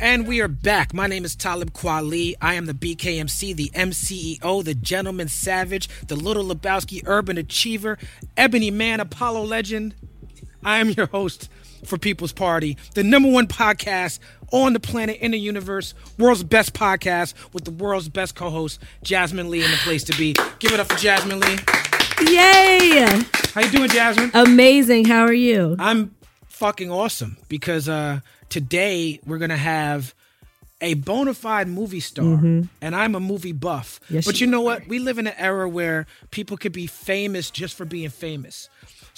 And we are back. My name is Talib Kweli. I am the BKMC, the MCEO, the Gentleman Savage, the Little Lebowski Urban Achiever, Ebony Man, Apollo Legend. I am your host for People's Party, the number one podcast on the planet, in the universe, world's best podcast with the world's best co-host, Jasmin Leigh, in the place to be. Give it up for Jasmin Leigh. Yay! How you doing, Jasmin? Amazing. How are you? I'm fucking awesome because uh, today we're gonna have a bona fide movie star, and I'm a movie buff. Mm-hmm. Yes, but you know what? We live in an era where people could be famous just for being famous.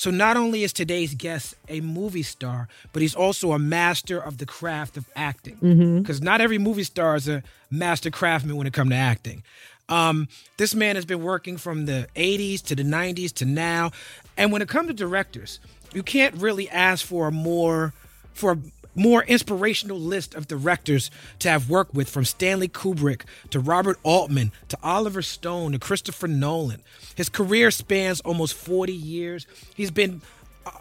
So not only is today's guest a movie star, but he's also a master of the craft of acting. Mm-hmm. Because not every movie star is a master craftsman when it comes to acting. Um, this man has been working from the 80s to the 90s to now. And when it comes to directors, you can't really ask for a more for more inspirational list of directors to have worked with from Stanley Kubrick to Robert Altman to Oliver Stone to Christopher Nolan. His career spans almost 40 years. He's been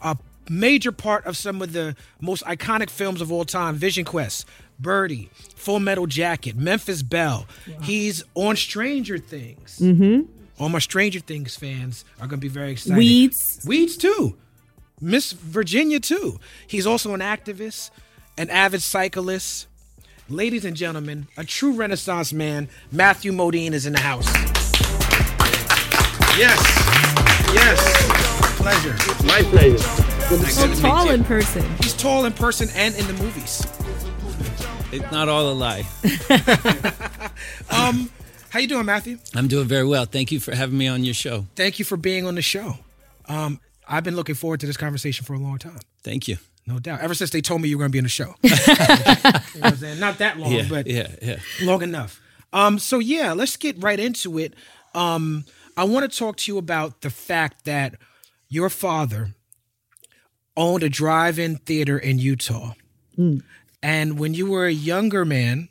a major part of some of the most iconic films of all time Vision Quest, Birdy, Full Metal Jacket, Memphis Belle. He's on Stranger Things. Mm-hmm. All my Stranger Things fans are going to be very excited. Weeds. Weeds too. Miss Virginia too. He's also an activist, an avid cyclist. Ladies and gentlemen, a true Renaissance man, Matthew Modine is in the house. Yes. Yes. Pleasure. My pleasure. So tall in person. He's tall in person and in the movies. It's not all a lie. Um, how you doing, Matthew? I'm doing very well. Thank you for having me on your show. Thank you for being on the show. Um, I've been looking forward to this conversation for a long time. Thank you. No doubt. Ever since they told me you were going to be in the show. you know what I'm saying? Not that long, Yeah, but yeah, yeah. long enough. Um, so yeah, let's get right into it. Um, I want to talk to you about the fact that your father owned a drive-in theater in Utah, and when you were a younger man,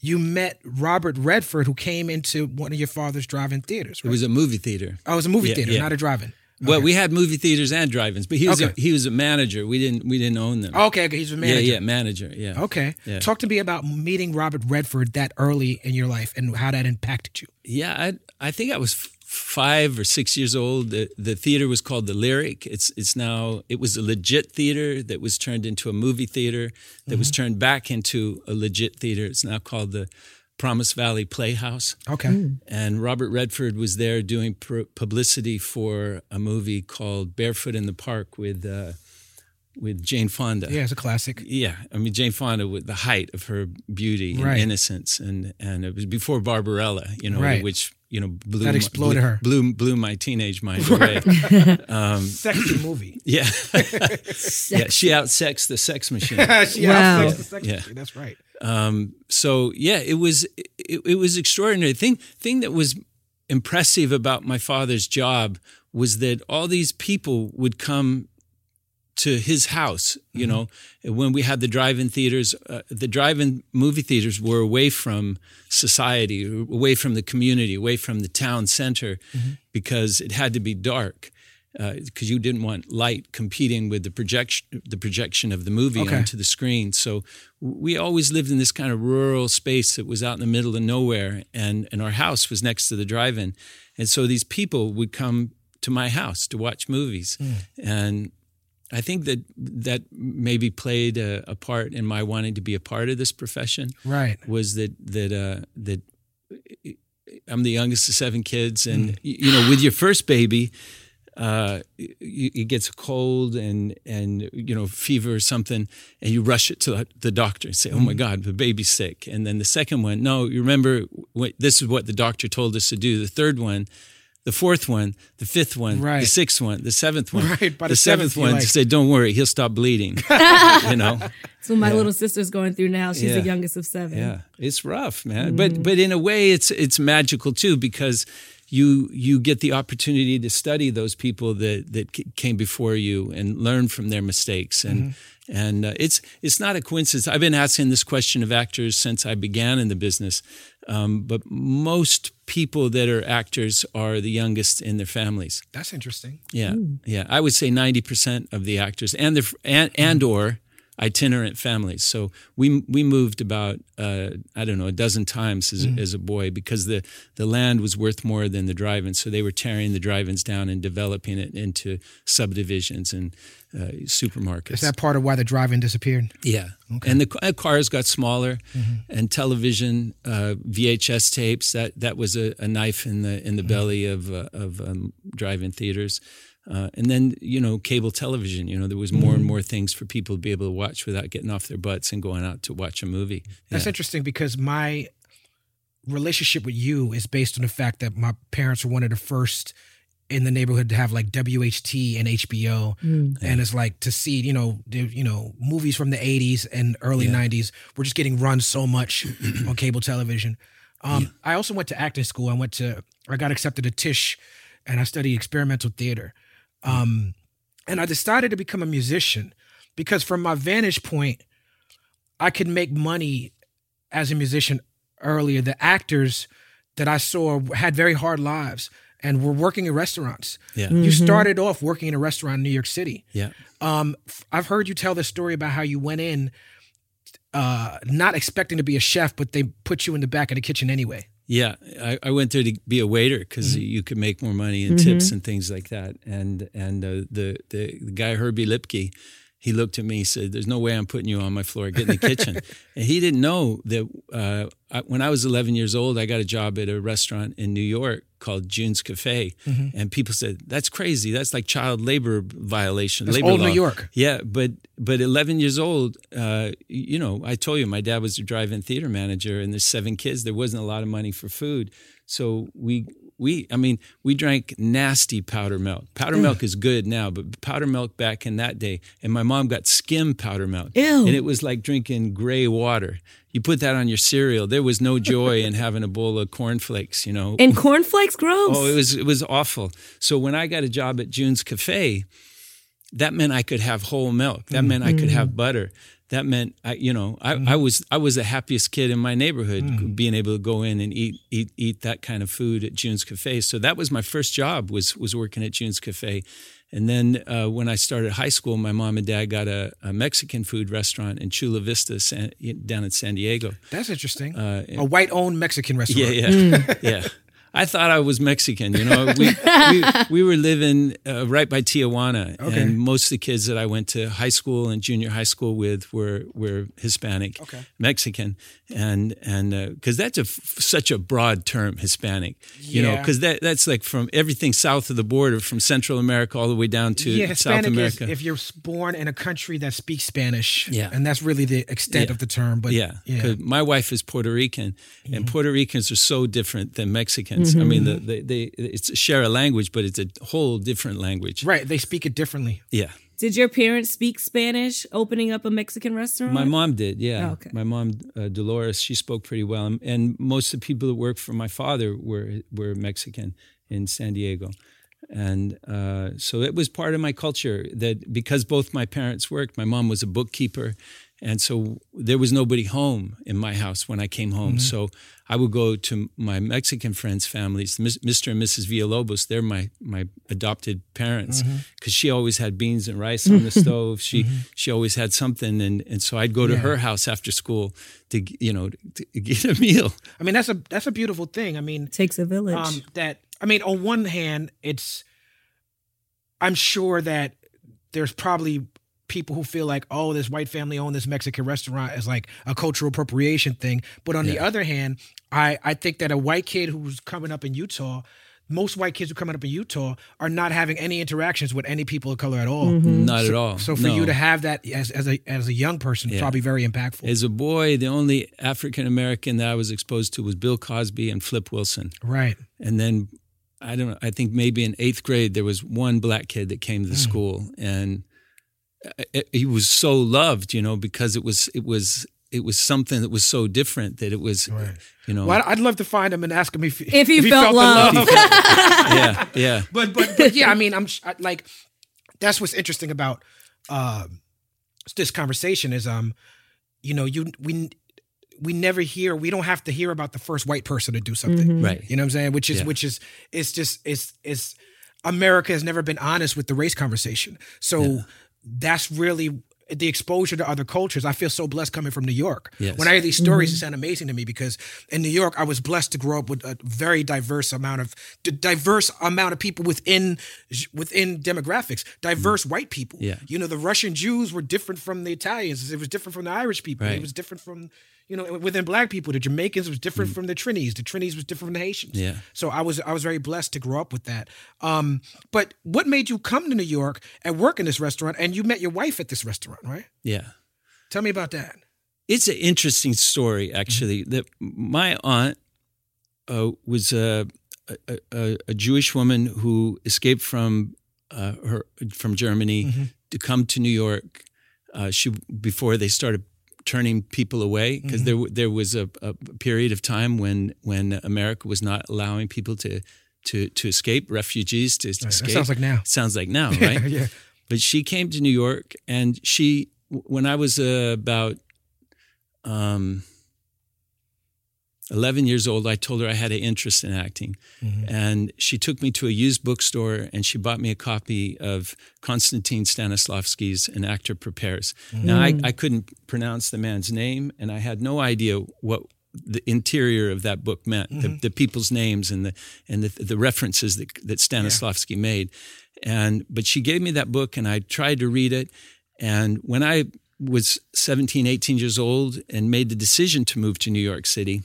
you met Robert Redford, who came into one of your father's drive-in theaters. It was a movie theater. oh, it was a movie Yeah, theater, yeah. not a drive-in. Well, we had movie theaters and drive-ins, but he was Okay. a, he was a manager. We didn't we didn't own them. Okay, okay, he's a manager. Yeah, yeah, manager. Yeah. Okay. Yeah. Talk to me about meeting Robert Redford that early in your life and how that impacted you. Yeah, I I think I was five or six years old. The the theater was called the Lyric. It's it's now it was a legit theater that was turned into a movie theater that was mm-hmm. turned back into a legit theater. It's now called the Promised Valley Playhouse. Okay. And Robert Redford was there doing pr- publicity for a movie called Barefoot in the Park with uh, with Jane Fonda. Yeah, it's a classic. Yeah, I mean Jane Fonda with the height of her beauty and Right. innocence, and and it was before Barbarella, you know, Right. which you know blew That my- exploded blew, her. blew blew my teenage mind away. Sexy movie. Yeah, yeah, she outsexed the sex machine. she Wow. outsexed the sex Yeah. machine, That's right. Um, so yeah, it was it, it was extraordinary. thing thing that was impressive about my father's job was that all these people would come to his house. You know, when we had the drive-in theaters, uh, the drive-in movie theaters were away from society, away from the community, away from the town center, because it had to be dark. Uh, because you didn't want light competing with the projection, the projection of the movie Okay. onto the screen. So we always lived in this kind of rural space that was out in the middle of nowhere, and and our house was next to the drive-in, and so these people would come to my house to watch movies, hmm. and I think that that maybe played a, a part in my wanting to be a part of this profession. Right. Was that that uh, that uh, I'm the youngest of seven kids, and hmm. y- you know, with your first baby, uh, y- it gets cold and and you know fever or something, and you rush it to the doctor and say, "Oh my God, the baby's sick." And then the second one, no, you remember this is what the doctor told us to do. The third one, the fourth one, the fifth one, Right. the sixth one, the seventh one. Right, the, the seventh seventh, you're one like- said, "Don't worry, he'll stop bleeding." you know. So what my little sister's going through now. She's Yeah. the youngest of seven. Yeah, it's rough, man. But but in a way, it's it's magical too because you you get the opportunity to study those people that that came before you and learn from their mistakes and. And uh, it's it's not a coincidence. I've been asking this question of actors since I began in the business, um, but most people that are actors are the youngest in their families. That's interesting. Yeah, yeah. I would say ninety percent of the actors and the and, and or itinerant families. So we we moved about uh, I don't know a dozen times as, as a boy because the the land was worth more than the drive-ins. So they were tearing the drive-ins down and developing it into subdivisions and uh, supermarkets. Is that part of why the drive-in disappeared? Yeah. And the cars got smaller, and television, uh, VHS tapes. That that was a, a knife in the in the belly of uh, of um, drive-in theaters. Uh, and then you know cable television. You know there was more and more things for people to be able to watch without getting off their butts and going out to watch a movie. That's interesting because my relationship with you is based on the fact that my parents were one of the first in the neighborhood to have like WHT and HBO, and it's like to see you know the, you know movies from the '80s and early Yeah. '90s were just getting run so much on cable television. Um, I also went to acting school. I went to I got accepted to Tisch, and I studied experimental theater. Um, and I decided to become a musician because from my vantage point, I could make money as a musician earlier. The actors that I saw had very hard lives and were working in restaurants. Yeah. You started off working in a restaurant in New York City. Yeah. Um, f- I've heard you tell the story about how you went in, uh, not expecting to be a chef, but they put you in the back of the kitchen anyway. Yeah, I, I went there to be a waiter because you could make more money in tips and things like that. And and uh, the, the the guy Herbie Lipke, he looked at me, he said, "There's no way I'm putting you on my floor. Get in the kitchen." and he didn't know that uh, I, when I was 11 years old, I got a job at a restaurant in New York called June's Cafe, and people said, "That's crazy. That's like child labor violation." That's labor old New. York. Yeah, but but 11 years old, uh, you know, I told you my dad was a drive-in theater manager, and there's seven kids. There wasn't a lot of money for food, so we we I mean we drank nasty powder milk. Powder milk is good now, but powder milk back in that day, and my mom got skim powder milk, Ew. and it was like drinking gray water. You put that on your cereal. There was no joy in having a bowl of cornflakes, you know. And cornflakes, gross. Oh, it was it was awful. So when I got a job at June's Cafe, that meant I could have whole milk. That meant I could mm-hmm. have butter. That meant I, you know, I, I was I was the happiest kid in my neighborhood, being able to go in and eat eat eat that kind of food at June's Cafe. So that was my first job was was working at June's Cafe. And then uh, when I started high school, my mom and dad got a, a Mexican food restaurant in Chula Vista, San, down in San Diego. That's interesting. Uh, a white-owned Mexican restaurant. Yeah, yeah, yeah. I thought I was Mexican. You know, we we, we were living uh, right by Tijuana, Okay. and most of the kids that I went to high school and junior high school with were were Hispanic, Okay. Mexican, and and because that's a f- such a broad term, Hispanic. You know, because that that's like from everything south of the border, from Central America all the way down to Yeah, South America. if you're born in a country that speaks Spanish. Yeah. and that's really the extent Yeah. of the term. But yeah, yeah, my wife is Puerto Rican, Mm-hmm. and Puerto Ricans are so different than Mexicans. I mean, the, they, they it's share a language, but it's a whole different language. right. They speak it differently. Yeah, Did your parents speak Spanish opening up a Mexican restaurant? my mom did. Yeah, Oh, okay. my mom uh, Dolores, she spoke pretty well, and, and most of the people that worked for my father were were Mexican in San Diego. And uh, so it was part of my culture that because both my parents worked, my mom was a bookkeeper. And so there was nobody home in my house when I came home. Mm-hmm. So I would go to my Mexican friends' families, Mr. and Mrs. Villalobos. They're my, my adopted parents mm-hmm. because she always had beans and rice on the stove. She mm-hmm. she always had something, and, and so I'd go to Yeah. her house after school to you know to get a meal. I mean, that's a that's a beautiful thing. I mean, Takes a village. um, that I mean, on one hand, it's I'm sure that there's probably people who feel like, oh, this white family owned this Mexican restaurant is like a cultural appropriation thing. But on the other hand, I I think that a white kid who's coming up in Utah. Most white kids who are coming up in Utah are not having any interactions with any people of color at all. Mm-hmm. Not at all. So for No. you to have that as, as a as a young person, Yeah. probably very impactful. As a boy, the only African American that I was exposed to was Bill Cosby and Flip Wilson. right. And then I don't know. I think maybe in eighth grade there was one black kid that came to the mm. school, and it, he was so loved, you know, because it was it was it was something that was so different that it was, you know, Well, I'd love to find him and ask him if, If he he felt the loved. yeah, yeah, but, but but yeah, I mean, I'm like, that's what's interesting about um, this conversation is um, you know, you we we never hear we don't have to hear about the first white person to do something. right. You know what I'm saying? Which is Yeah. which is it's just it's it's America has never been honest with the race conversation. So that's really the exposure to other cultures. I feel so blessed coming from New York. Yes. When I hear these stories, mm-hmm. it sounds amazing to me because in New York, I was blessed to grow up with a very diverse amount of diverse amount of people within within demographics. Diverse mm. white people. Yeah. You know, the Russian Jews were different from the Italians. It was different from the Irish people. It was different from you know within black people. The Jamaicans was different from the Trinis. The Trinis was different from the Haitians. Yeah. So I was I was very blessed to grow up with that. Um, but what made you come to New York and work in this restaurant? And you met your wife at this restaurant, right? yeah. Tell me about that. It's an interesting story, actually. That my aunt uh, was a, a, a, a Jewish woman who escaped from uh, her from Germany to come to New York. Uh, she before they started turning people away because there w- there was a, a period of time when when America was not allowing people to to to escape refugees to escape. sounds like now. Sounds like now, right? yeah. but she came to New York and she when I was uh, about um, 11 years old I told her I had an interest in acting mm-hmm. and she took me to a used bookstore and she bought me a copy of Konstantin Stanislavski's An Actor Prepares. Now I, mm. I couldn't pronounce the man's name and I had no idea what the interior of that book meant, the, mm-hmm. the people's names and the and the, the references that, that Stanislavski made. And but she gave me that book and I tried to read it. And when I was 17, 18 years old and made the decision to move to New York City,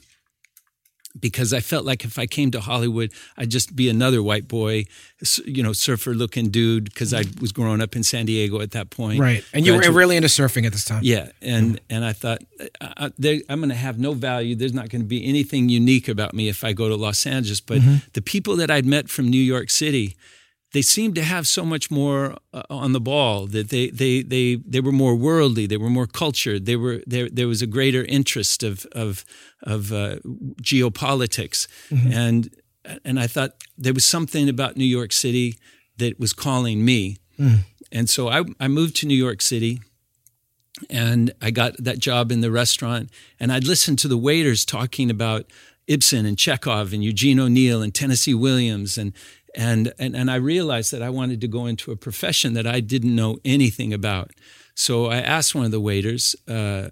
because I felt like if I came to Hollywood, I'd just be another white boy, you know, surfer looking dude, because I was growing up in San Diego at that point. Right. And you were really into surfing at this time. yeah, and mm. and I thought uh, uh, I, I'm going to have no value. There's not going to be anything unique about me if I go to Los Angeles. But mm-hmm. the people that I'd met from New York City, they seemed to have so much more uh, on the ball. That they they they they were more worldly. They were more cultured. They were there. There was a greater interest of of of uh, geopolitics, and and I thought there was something about New York City that was calling me. And so I, I moved to New York City and I got that job in the restaurant. And I'd listen to the waiters talking about Ibsen and Chekhov and Eugene O'Neill and Tennessee Williams. And, and, and, and I realized that I wanted to go into a profession that I didn't know anything about. So I asked one of the waiters, uh,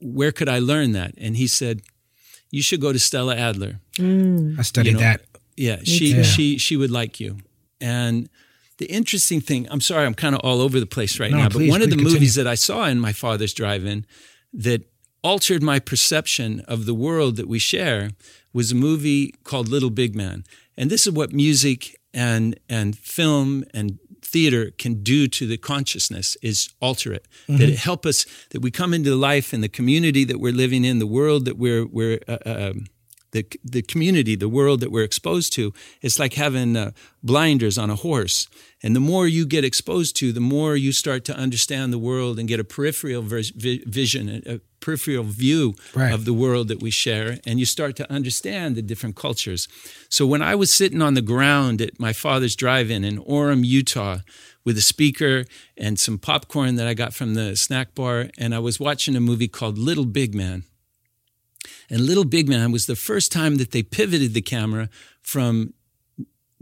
where could I learn that? And he said, you should go to Stella Adler. I studied You know, that. Yeah, she too. she she would like you. And the interesting thing, I'm sorry, I'm kind of all over the place right No, now, please, but one of the please movies that I saw in my father's drive-in that altered my perception of the world that we share was a movie called Little Big Man. And this is what music and and film and theater can do to the consciousness is alter it. That it help us that we come into life and the community that we're living in the world that we're we're uh, um, the the community, the world that we're exposed to, it's like having uh, blinders on a horse. And the more you get exposed to, the more you start to understand the world and get a peripheral vis- vision, a, a peripheral view Right. of the world that we share, and you start to understand the different cultures. So when I was sitting on the ground at my father's drive-in in Orem, Utah, with a speaker and some popcorn that I got from the snack bar, and I was watching a movie called Little Big Man. And Little Big Man was the first time that they pivoted the camera from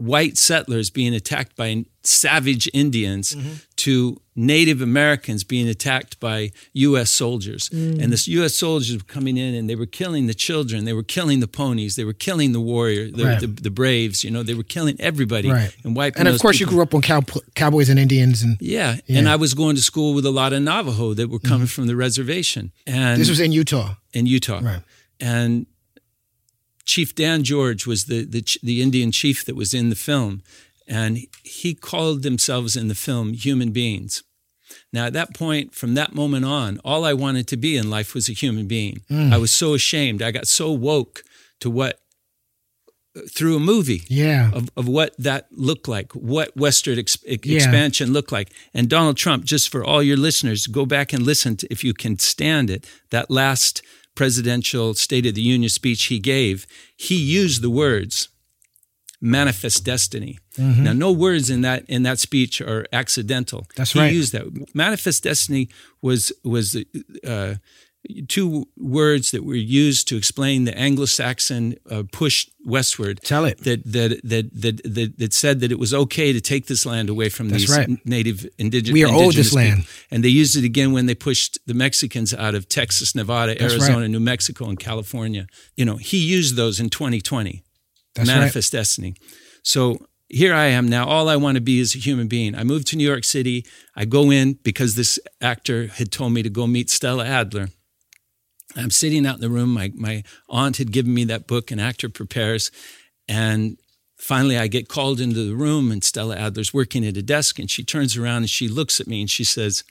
white settlers being attacked by savage Indians to Native Americans being attacked by U.S. soldiers. And the U.S. soldiers were coming in and they were killing the children, they were killing the ponies, they were killing the warrior, the, Right. the, the braves. You know, they were killing everybody Right. and wiping. And of course, you grew up on cow- cowboys and Indians, and Yeah. Yeah. and I was going to school with a lot of Navajo that were coming mm-hmm. from the reservation. And this was in Utah. in Utah. Right. And Chief Dan George was the, the the Indian chief that was in the film, and he called themselves in the film human beings. Now, at that point, from that moment on, all I wanted to be in life was a human being. Mm. I was so ashamed. I got so woke to what through a movie Yeah. of, of what that looked like, what Western ex- expansion looked like. And Donald Trump, just for all your listeners, go back and listen to, if you can stand it, that last presidential State of the Union speech he gave, he used the words manifest destiny. Now, no words in that in that speech are accidental. That's he right. used that. Manifest destiny was was uh, two words that were used to explain the Anglo-Saxon uh, push westward. Tell it. that that, that that that that said that it was okay to take this land away from That's these right. native indigenous. We are owed this people. land. and they used it again when they pushed the Mexicans out of Texas, Nevada, That's right. Arizona, New Mexico, and California. You know, he used those in 2020 That's right. manifest destiny. So here I am now. All I want to be is a human being. I moved to New York City. I go in because this actor had told me to go meet Stella Adler. I'm sitting out in the room. My my aunt had given me that book, An Actor Prepares, and finally I get called into the room, and Stella Adler's working at a desk, and she turns around and she looks at me and she says,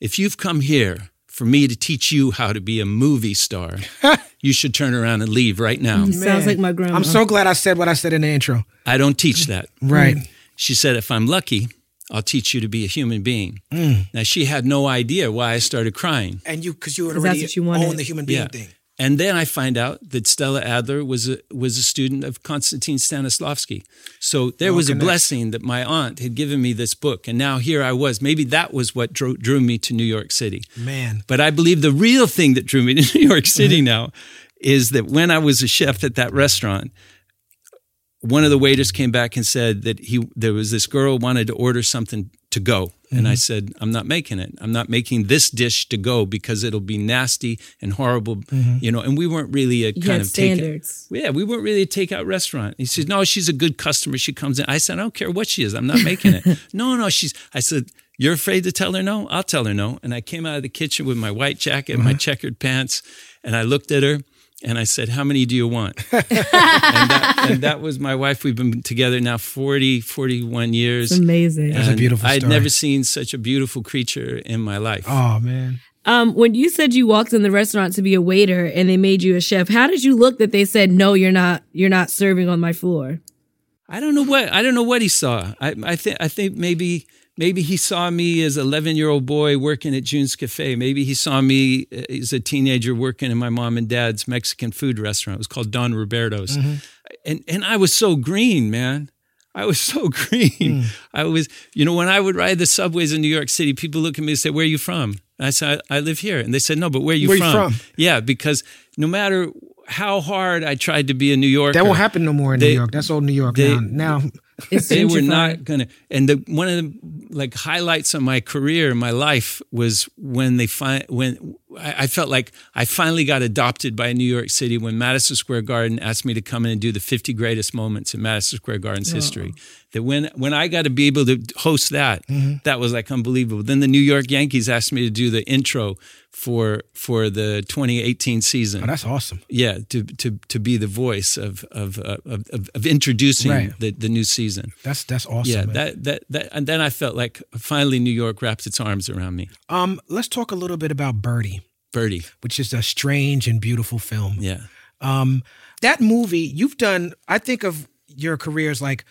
"If you've come here." For me to teach you how to be a movie star, you should turn around and leave right now. Sounds like my grandma. I'm so glad I said what I said in the intro. I don't teach that. Right. Mm. She said, if I'm lucky, I'll teach you to be a human being. Mm. Now, she had no idea why I started crying. And you, because you had 'Cause that's already what you wanted. owned the human being Yeah. thing. And then I find out that Stella Adler was a, was a student of Konstantin Stanislavski. So there All was a blessing that my aunt had given me this book. And now here I was. Maybe that was what drew, drew me to New York City. Man. But I believe the real thing that drew me to New York City Mm-hmm. now is that when I was a chef at that restaurant, one of the waiters came back and said that he there was this girl wanted to order something to go. And Mm-hmm. I said, I'm not making it. I'm not making this dish to go because it'll be nasty and horrible, Mm-hmm. you know. And we weren't really a You kind had of take standards. yeah, we weren't really a takeout restaurant. He said, No, she's a good customer. She comes in. I said, I don't care what she is. I'm not making it. no, no, she's I said, You're afraid to tell her no? I'll tell her no. And I came out of the kitchen with my white jacket, Uh-huh. my checkered pants, and I looked at her and I said, How many do you want? and, that, and that was my wife. We've been together now 40, 41 years. It's amazing. That's a And beautiful I'd never seen such a beautiful creature in my life. Oh, man. Um, when you said you walked in the restaurant to be a waiter and they made you a chef, how did you look that they said no, you're not, you're not serving on my floor? I don't know what I don't know what he saw. I I think I think maybe maybe he saw me as an 11 year old boy working at June's Cafe. Maybe he saw me uh, as a teenager working in my mom and dad's Mexican food restaurant. It was called Don Roberto's, and and I was so green, man. I was so green. I was, you know, when I would ride the subways in New York City, people look at me and say, "Where are you from?" And I said, "I, live here." And they said, "No, but where are you Where you from?" from? Yeah, because no matter how hard I tried to be a New Yorker, That won't happen no more in They- New York. That's old New York they- now. Now, It's they were not gonna and the one of the like highlights of my career my life was when they find when I, I felt like I finally got adopted by New York City when Madison Square Garden asked me to come in and do the 50 greatest moments in Madison Square Garden's oh. history. That when when I got to be able to host that mm-hmm. that was like unbelievable. Then the New York Yankees asked me to do the intro for for the 2018 season oh, that's awesome. yeah to to to be the voice of of uh, of, of, of introducing Right. the, the new season That's that's awesome. yeah, man. that, that that and then I felt like finally New York wrapped its arms around me. um, let's talk a little bit about Birdy, Birdy. which is a strange and beautiful film. Yeah. Um, that movie you've done. I think of your career as like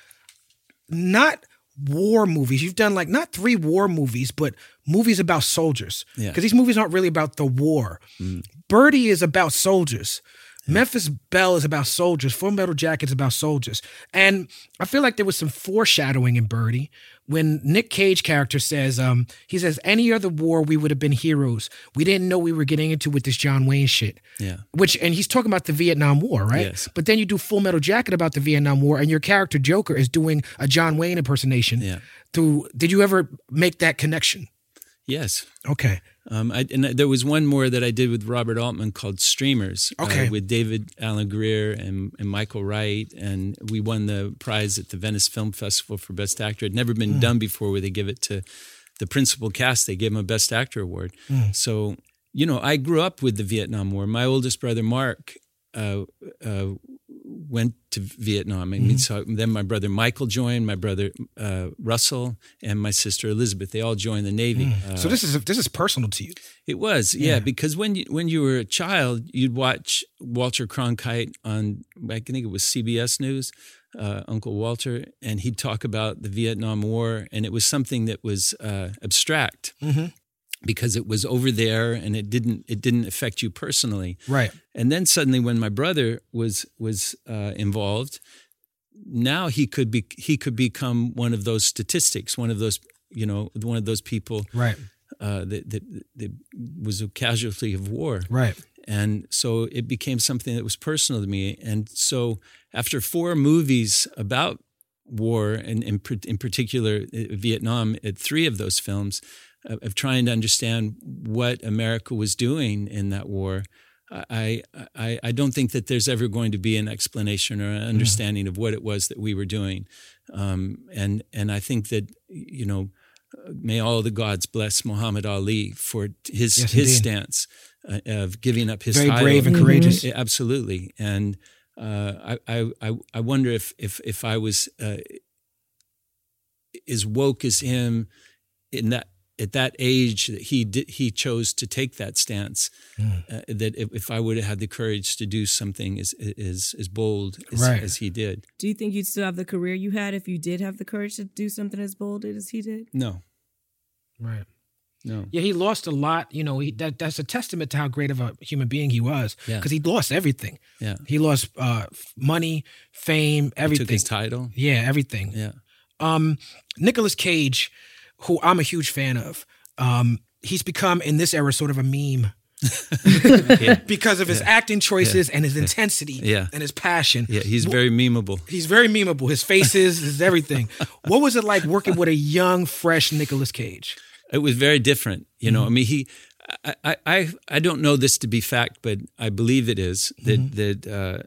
not war movies. You've done like not three war movies, but movies about soldiers. Yeah. Because these movies aren't really about the war. Mm. Birdy is about soldiers. Memphis Belle is about soldiers. Full Metal Jacket is about soldiers. And I feel like there was some foreshadowing in Birdy when Nick Cage character says, um, he says, any other war we would have been heroes. We didn't know we were getting into with this John Wayne shit. Yeah. Which and he's talking about the Vietnam War, right? Yes. But then you do Full Metal Jacket about the Vietnam War, and your character Joker is doing a John Wayne impersonation. Yeah. Through, did you ever make that connection? Yes. Okay. Um, I, and there was one more that I did with Robert Altman called Streamers. uh, with David Alan Grier and, and Michael Wright, and we won the prize at the Venice Film Festival for Best Actor. It'd never been done before, where they give it to the principal cast. They gave him a Best Actor award. So you know, I grew up with the Vietnam War. My oldest brother Mark uh, uh, went to Vietnam. I mean, so then my brother Michael joined, my brother uh, Russell, and my sister Elizabeth. They all joined the Navy. Uh, so this is this is personal to you. it was, yeah, because when you when you were a child, you'd watch Walter Cronkite on I think it was CBS News, uh, Uncle Walter, and he'd talk about the Vietnam War, and it was something that was uh, abstract because it was over there and it didn't it didn't affect you personally. Right. And then suddenly, when my brother was was uh, involved, now he could be he could become one of those statistics, one of those you know one of those people Right. uh, that, that that was a casualty of war. Right. And so it became something that was personal to me. And so after four movies about war, and in, in particular uh, Vietnam, uh, three of those films, of trying to understand what America was doing in that war, I, I, I don't think that there's ever going to be an explanation or an understanding of what it was that we were doing. Um, and, and I think that, you know, may all the gods bless Muhammad Ali for his, Yes, his indeed. stance uh, of giving up his Very title. brave and courageous. Yeah, absolutely. And uh, I, I, I, I wonder if, if, if I was uh, as woke as him in that at that age that he did, he chose to take that stance. Hmm. Uh, that if, if I would have had the courage to do something as as, as bold as, Right. as he did, Do you think you'd still have the career you had if you did have the courage to do something as bold as he did? no, Right. no, Yeah, he lost a lot. You know, he, that that's a testament to how great of a human being he was. Yeah. Because he lost everything. yeah. He lost uh, money, fame, He everything. took his title. yeah, everything. Yeah, Um, Nicolas Cage, who I'm a huge fan of, um, he's become in this era sort of a meme because of his acting choices and his intensity Yeah. and his passion. yeah. He's very memeable. He's very memeable. His faces, his everything. what was it like working with a young, fresh Nicolas Cage? It was very different. You know, I mean, he. I, I, I, don't know this to be fact, but I believe it is that that uh,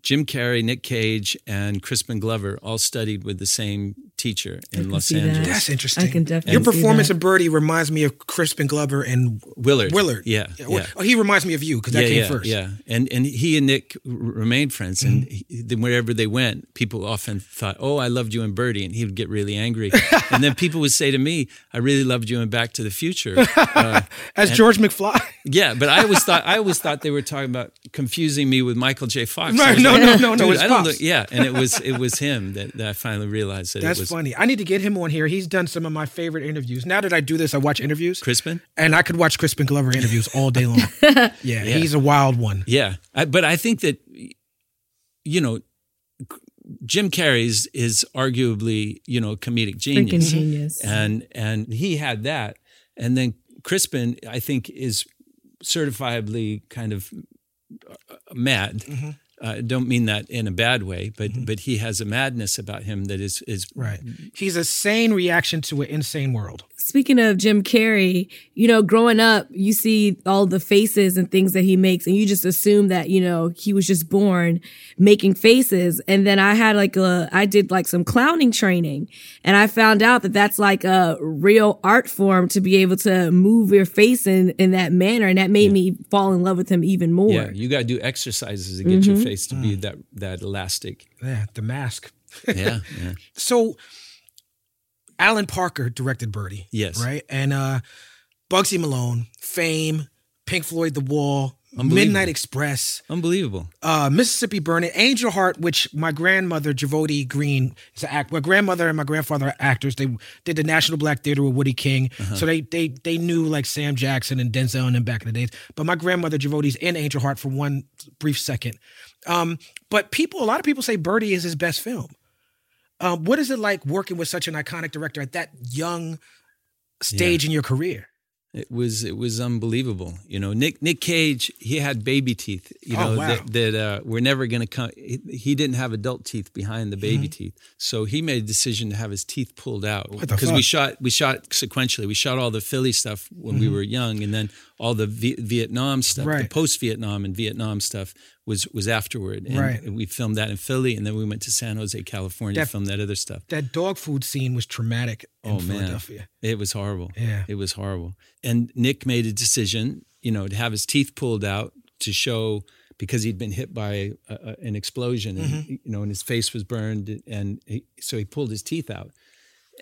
Jim Carrey, Nick Cage, and Crispin Glover all studied with the same teacher in Los see that. Angeles. That's interesting. I can definitely Your performance that. in Birdy reminds me of Crispin Glover and Willard. Willard. Yeah, yeah. Oh, he reminds me of you because that yeah, came yeah, first. Yeah, and and he and Nick remained friends, and Mm-hmm. he, then wherever they went, people often thought, "Oh, I loved you in Birdy," and he would get really angry. and then people would say to me, "I really loved you in Back to the Future." Uh, As George McFly. yeah, but I always thought I always thought they were talking about confusing me with Michael J. Fox. Right, no, like, no, no, no, dude, it's I don't look. Yeah, and it was it was him that, that I finally realized that That's it was funny. I need to get him on here. He's done some of my favorite interviews. Now that I do this, I watch interviews. Crispin. And I could watch Crispin Glover interviews all day long. yeah, he's a wild one. Yeah, I, but I think that you know, Jim Carrey's is arguably you know a comedic Freaking genius, genius. and and he had that, and then Crispin I think is certifiably kind of uh, mad. Mm-hmm. Uh, don't mean that in a bad way, but but he has a madness about him that is is Right. He's a sane reaction to an insane world. Speaking of Jim Carrey, you know, growing up, you see all the faces and things that he makes, and you just assume that, you know, he was just born making faces. And then I had like a, I did like some clowning training, and I found out that that's like a real art form to be able to move your face in, in that manner. And that made me fall in love with him even more. yeah. You got to do exercises to get your Mm-hmm. Face to be that that elastic. Yeah, the mask. Yeah, yeah. So Alan Parker directed Birdy. Yes. Right? And uh Bugsy Malone, Fame, Pink Floyd The Wall, Unbelievable. Midnight Express, Unbelievable. uh, Mississippi Burning, Angel Heart, which my grandmother, Javoti Green, is an act. My grandmother and my grandfather are actors. They did the National Black Theater with Woodie King. So they they they knew like Sam Jackson and Denzel and them back in the days. But my grandmother, Javoti's in Angel Heart for one brief second. Um, but people, a lot of people say Birdy is his best film. Um, what is it like working with such an iconic director at that young stage in your career? It was it was unbelievable. You know, Nick Nick Cage, he had baby teeth. You Oh, know wow. that that uh, were never going to come. He, he didn't have adult teeth behind the baby Mm-hmm. teeth, so he made a decision to have his teeth pulled out because we shot we shot sequentially. We shot all the Philly stuff when we were young, and then all the v- Vietnam stuff, the Mm-hmm. Post Vietnam and Vietnam stuff was was afterward. And Right. We filmed that in Philly, and then we went to San Jose, California, to That- film that other stuff. That dog food scene was traumatic in Oh man, Philadelphia. it was horrible. Yeah. it was horrible. And Nick made a decision, you know, to have his teeth pulled out to show because he'd been hit by a, a, an explosion, and Mm-hmm. you know, and his face was burned, and he, so he pulled his teeth out,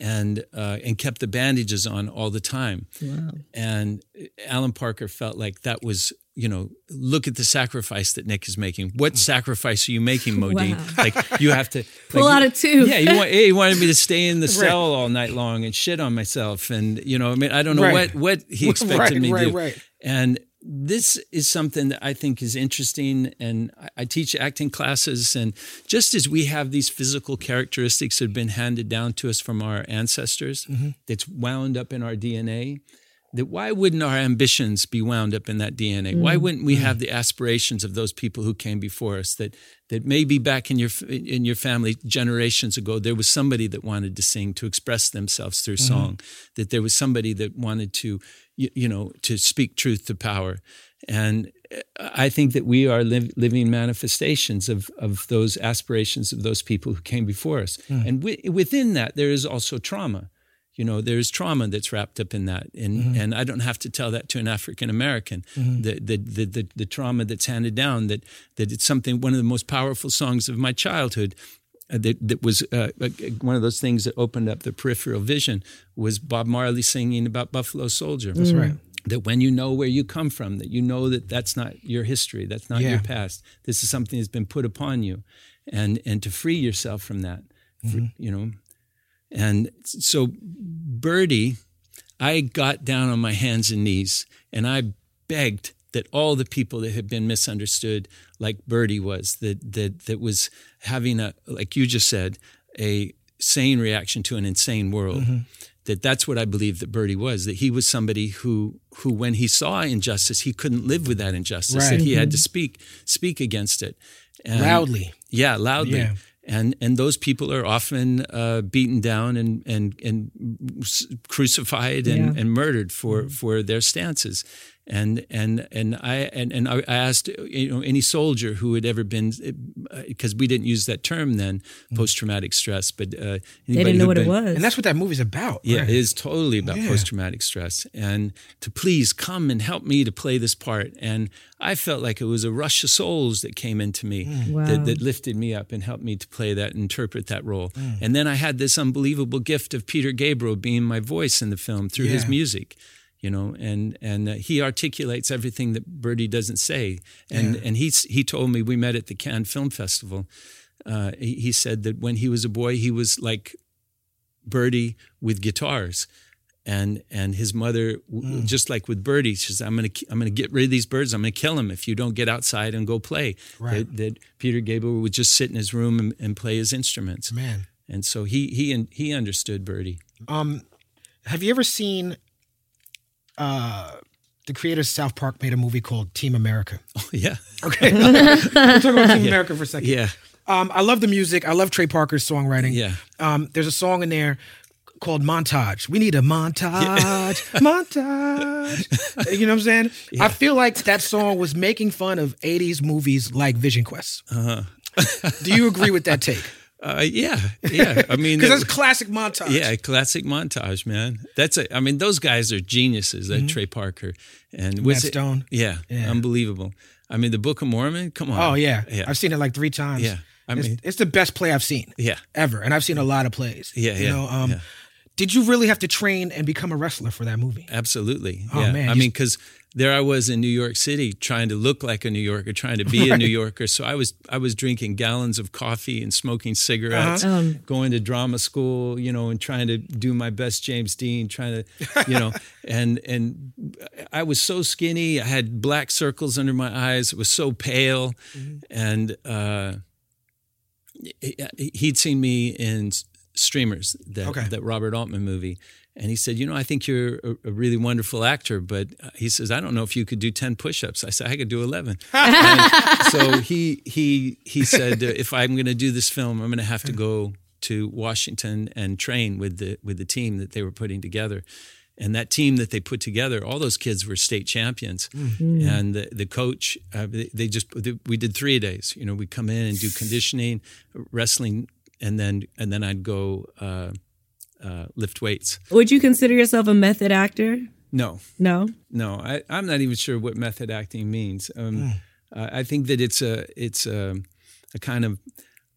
and uh, and kept the bandages on all the time. Wow. And Alan Parker felt like that was, you know, look at the sacrifice that Nick is making. What sacrifice are you making, Modine? Wow. Like you have to Pull like, out a tooth. Yeah, he, want, he wanted me to stay in the cell all night long and shit on myself, and you know, I mean, I don't know Right. what what he expected Right, me to right, do. right. And this is something that I think is interesting. And I, teach acting classes. And just as we have these physical characteristics that have been handed down to us from our ancestors, Mm-hmm. that's wound up in our DNA, that why wouldn't our ambitions be wound up in that DNA? Why mm, wouldn't we mm. have the aspirations of those people who came before us? That that maybe back in your in your family generations ago, there was somebody that wanted to sing to express themselves through mm-hmm. song. That there was somebody that wanted to, you, you know, to speak truth to power. And uh, I think that we are liv- living manifestations of of those aspirations of those people who came before us. Mm. And wi- within that, there is also trauma you know there's trauma that's wrapped up in that and and i don't have to tell that to an african american the, the, the the the trauma that's handed down that that it's something one of the most powerful songs of my childhood uh, that, that was uh, uh, one of those things that opened up the peripheral vision was Bob Marley singing about Buffalo Soldier. That's right. That when you know where you come from, that you know that that's not your history, that's not Yeah. your past. This is something that's been put upon you, and and to free yourself from that, fr- you know, and so Birdy, I got down on my hands and knees and I begged that all the people that had been misunderstood, like Birdy was, that that that was having a like you just said, a sane reaction to an insane world. Mm-hmm. That that's what I believe that Birdy was. That he was somebody who who when he saw injustice, he couldn't live with that injustice. Right. That he had to speak speak against it And- Loudly. yeah, loudly. Yeah. And and those people are often uh, beaten down and and and crucified and, Yeah. and murdered for for their stances. And and and I and, and I asked you know any soldier who had ever been because we didn't use that term then post traumatic stress, but uh, They didn't know who'd what it was. And that's what that movie's about. yeah, right? it is totally about Yeah. post traumatic stress. And to please come and help me to play this part. And I felt like it was a rush of souls that came into me Wow. that, that lifted me up and helped me to play that interpret that role. Mm. And then I had this unbelievable gift of Peter Gabriel being my voice in the film through his music. You know, and and uh, he articulates everything that Birdy doesn't say, and and he's he told me we met at the Cannes Film Festival. Uh, he, he said that when he was a boy, he was like Birdy with guitars. And and his mother, w just like with Birdy, she says, "I'm gonna I'm gonna get rid of these birds. I'm gonna kill them if you don't get outside and go play." Right. That, that Peter Gabriel would just sit in his room and, and play his instruments. Man. And so he he he understood Birdy. Um, have you ever seen uh, the creators of South Park made a movie called Team America? Oh yeah, Okay. we'll talk about Team America for a second. yeah, Um, I love the music. I love Trey Parker's songwriting. yeah. Um, there's a song in there called Montage. We need a montage. montage. You know what I'm saying? I feel like that song was making fun of 80s movies like Vision Quest. Uh-huh. Do you agree with that take? Uh, yeah, yeah. I mean, Because that- that's classic montage. Yeah, classic montage, man. That's a. I mean, those guys are geniuses. Mm-hmm. Uh, Trey Parker and it- Stone. Yeah, Yeah. unbelievable. I mean, the Book of Mormon. Come on. Oh yeah. yeah, I've seen it like three times. Yeah. I it's, mean- it's the best play I've seen yeah. ever, and I've seen a lot of plays. Yeah, You yeah, know, um, yeah. Did you really have to train and become a wrestler for that movie? Absolutely. Oh, yeah. man, I mean, because there I was in New York City trying to look like a New Yorker, trying to be a New Yorker. So I was I was drinking gallons of coffee and smoking cigarettes, Uh-huh. Um. going to drama school, you know, and trying to do my best James Dean, trying to, you know, and and I was so skinny. I had black circles under my eyes. It was so pale, Mm-hmm. and uh, he'd seen me in Streamers, that Okay. that Robert Altman movie, and he said, "You know, I think you're a, a really wonderful actor, but uh, he says I don't know if you could do ten push-ups." I said, "I could do 11. So he he he said, uh, "If I'm going to do this film, I'm going to have to go to Washington and train with the with the team that they were putting together." And that team that they put together, all those kids were state champions. And the, the coach, uh, they, they just we did three days. You know, we come in and do conditioning, wrestling, and then and then I'd go uh, uh, lift weights. Would you consider yourself a method actor? No, No. no, I, I'm not even sure what method acting means. Um, Uh, I think that it's a it's a, a kind of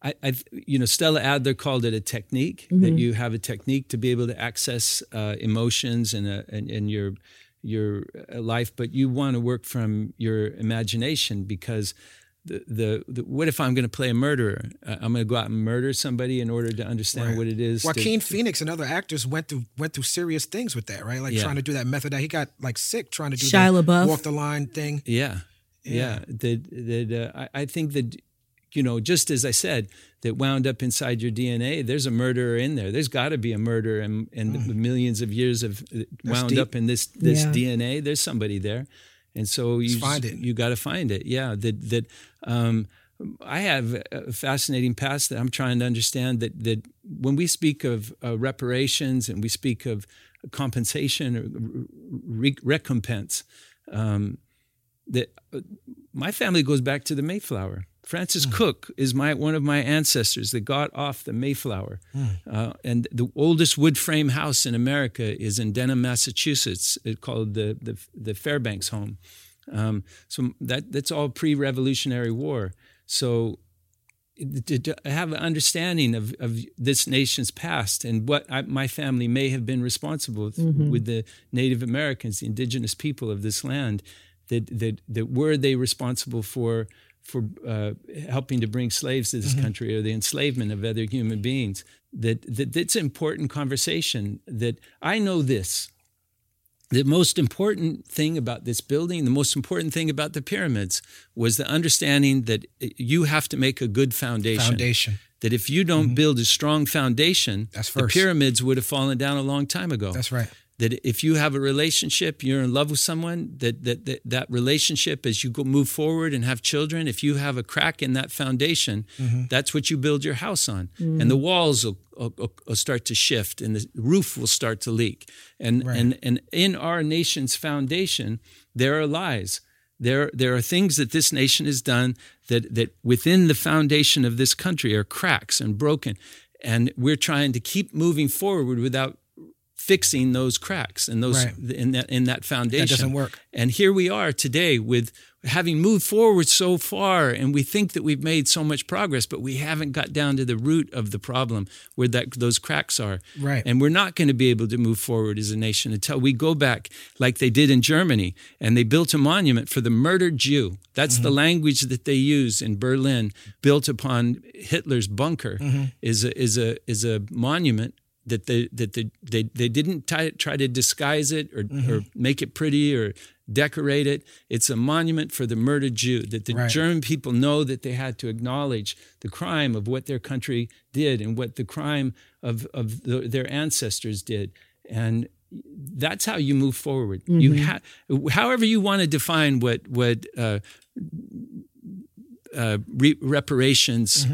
I, I, you know, Stella Adler called it a technique Mm-hmm. that you have a technique to be able to access uh, emotions and, uh, and and your your uh, life, but you want to work from your imagination because the the, the what if I'm going to play a murderer? Uh, I'm going to go out and murder somebody in order to understand Right. what it is. to- Joaquin Phoenix and other actors went through went through serious things with that, right? Like Yeah. trying to do that method. That he got like sick trying to do Shia the LaBeouf. walk the line thing. Yeah, Yeah. yeah. That that uh, I, I think that you know, just as I said, that wound up inside your DNA. There's a murderer in there. There's got to be a murderer, and and the millions of years of uh, wound deep. up in this this Yeah. DNA. There's somebody there, and so you find it. You got to find it. Yeah. That that. Um, I have a fascinating past that I'm trying to understand. That that when we speak of uh, reparations and we speak of compensation or re- recompense, um, that uh, my family goes back to the Mayflower. Francis Cooke is my one of my ancestors that got off the Mayflower, uh, and the oldest wood frame house in America is in Dedham, Massachusetts. It's called the the, the Fairbanks home. Um, so that that's all pre-Revolutionary War. So to, to have an understanding of, of this nation's past and what I, my family may have been responsible with, with the Native Americans, the indigenous people of this land, that that that were they responsible for for uh, helping to bring slaves to this country or the enslavement of other human beings? That that that's an important conversation. That I know this. The most important thing about this building, the most important thing about the pyramids, was the understanding that you have to make a good foundation. Foundation. That if you don't build a strong foundation, That's the pyramids would have fallen down a long time ago. That's right. That if you have a relationship, you're in love with someone, that that that, that relationship as you go move forward and have children, if you have a crack in that foundation, Mm-hmm. that's what you build your house on. And the walls will, will, will start to shift and the roof will start to leak. And Right. and and in our nation's foundation, there are lies. There, there are things that this nation has done that, that within the foundation of this country are cracks and broken. And we're trying to keep moving forward without fixing those cracks and those Right. in that in that foundation. That doesn't work. And here we are today with having moved forward so far and we think that we've made so much progress but we haven't got down to the root of the problem where that those cracks are. Right. And we're not going to be able to move forward as a nation until we go back like they did in Germany and they built a monument for the murdered Jew. That's the mm-hmm. language that they use in Berlin built upon Hitler's bunker mm-hmm. is a is a is a monument that they that they they, they didn't try, try to disguise it or, or make it pretty or decorate it. It's a monument for the murdered Jew that the Right. German people know that they had to acknowledge the crime of what their country did and what the crime of of the, their ancestors did and that's how you move forward. You ha- however you want to define what what uh, uh, re- reparations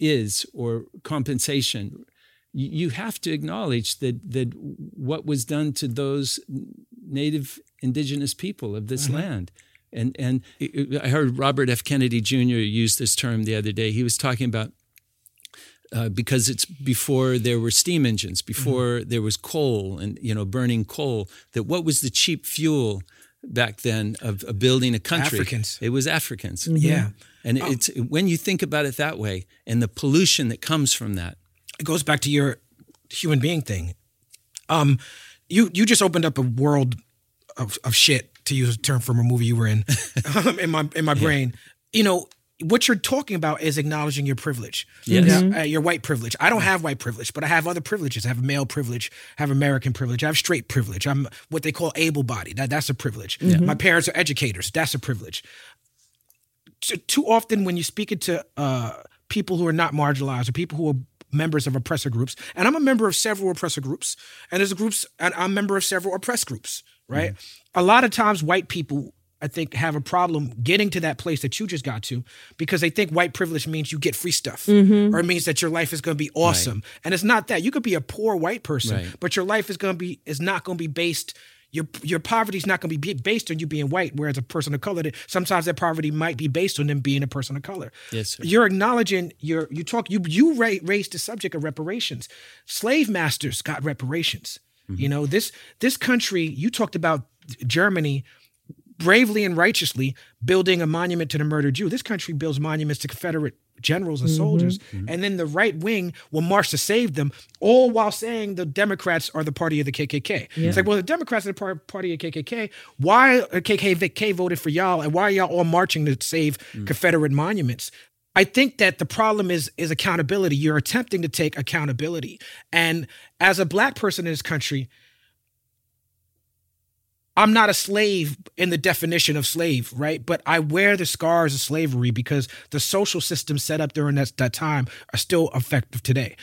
is or compensation. You, you have to acknowledge that that what was done to those native indigenous people of this mm-hmm. land. And and I heard Robert F. Kennedy Jr. use this term the other day. He was talking about uh, because it's before there were steam engines, mm-hmm. before there was coal and you know burning coal. That what was the cheap fuel back then of, of building a country? Africans. It was Africans. Mm-hmm. Yeah. And it's when you think about it that way, and the pollution that comes from that. It goes back to your human being thing. Um, you you just opened up a world of, of shit to use a term from a movie you were in um, in my in my brain. You know what you're talking about is acknowledging your privilege. Yes. Yeah, uh, your white privilege. I don't have white privilege, but I have other privileges. I have male privilege. I have American privilege. I have straight privilege. I'm what they call able-bodied. That, that's a privilege. My parents are educators. That's a privilege. Too, too often, when you speak it to uh, people who are not marginalized or people who are members of oppressor groups, and I'm a member of several oppressor groups, and there's groups, and I'm a member of several oppressed groups, right? Mm-hmm. A lot of times, white people, I think, have a problem getting to that place that you just got to because they think white privilege means you get free stuff mm-hmm. or it means that your life is going to be awesome. And it's not that. You could be a poor white person, Right. but your life is going to be is not going to be based. Your your poverty is not going to be based on you being white, whereas a person of color, sometimes that poverty might be based on them being a person of color. Yes, sir. You're acknowledging your you talk you you ra- raised the subject of reparations. Slave masters got reparations. Mm-hmm. You know this this country. You talked about Germany bravely and righteously building a monument to the murdered Jew. This country builds monuments to Confederate generals and mm-hmm. soldiers, mm-hmm. and then the right wing will march to save them, all while saying the Democrats are the party of the KKK. It's like, well, the Democrats are the party of KKK. Why uh, KKK voted for y'all, and why are y'all all marching to save mm. Confederate monuments? I think that the problem is is accountability. You're attempting to take accountability, and as a black person in this country, I'm not a slave in the definition of slave, right? But I wear the scars of slavery because the social systems set up during that, that time are still effective today.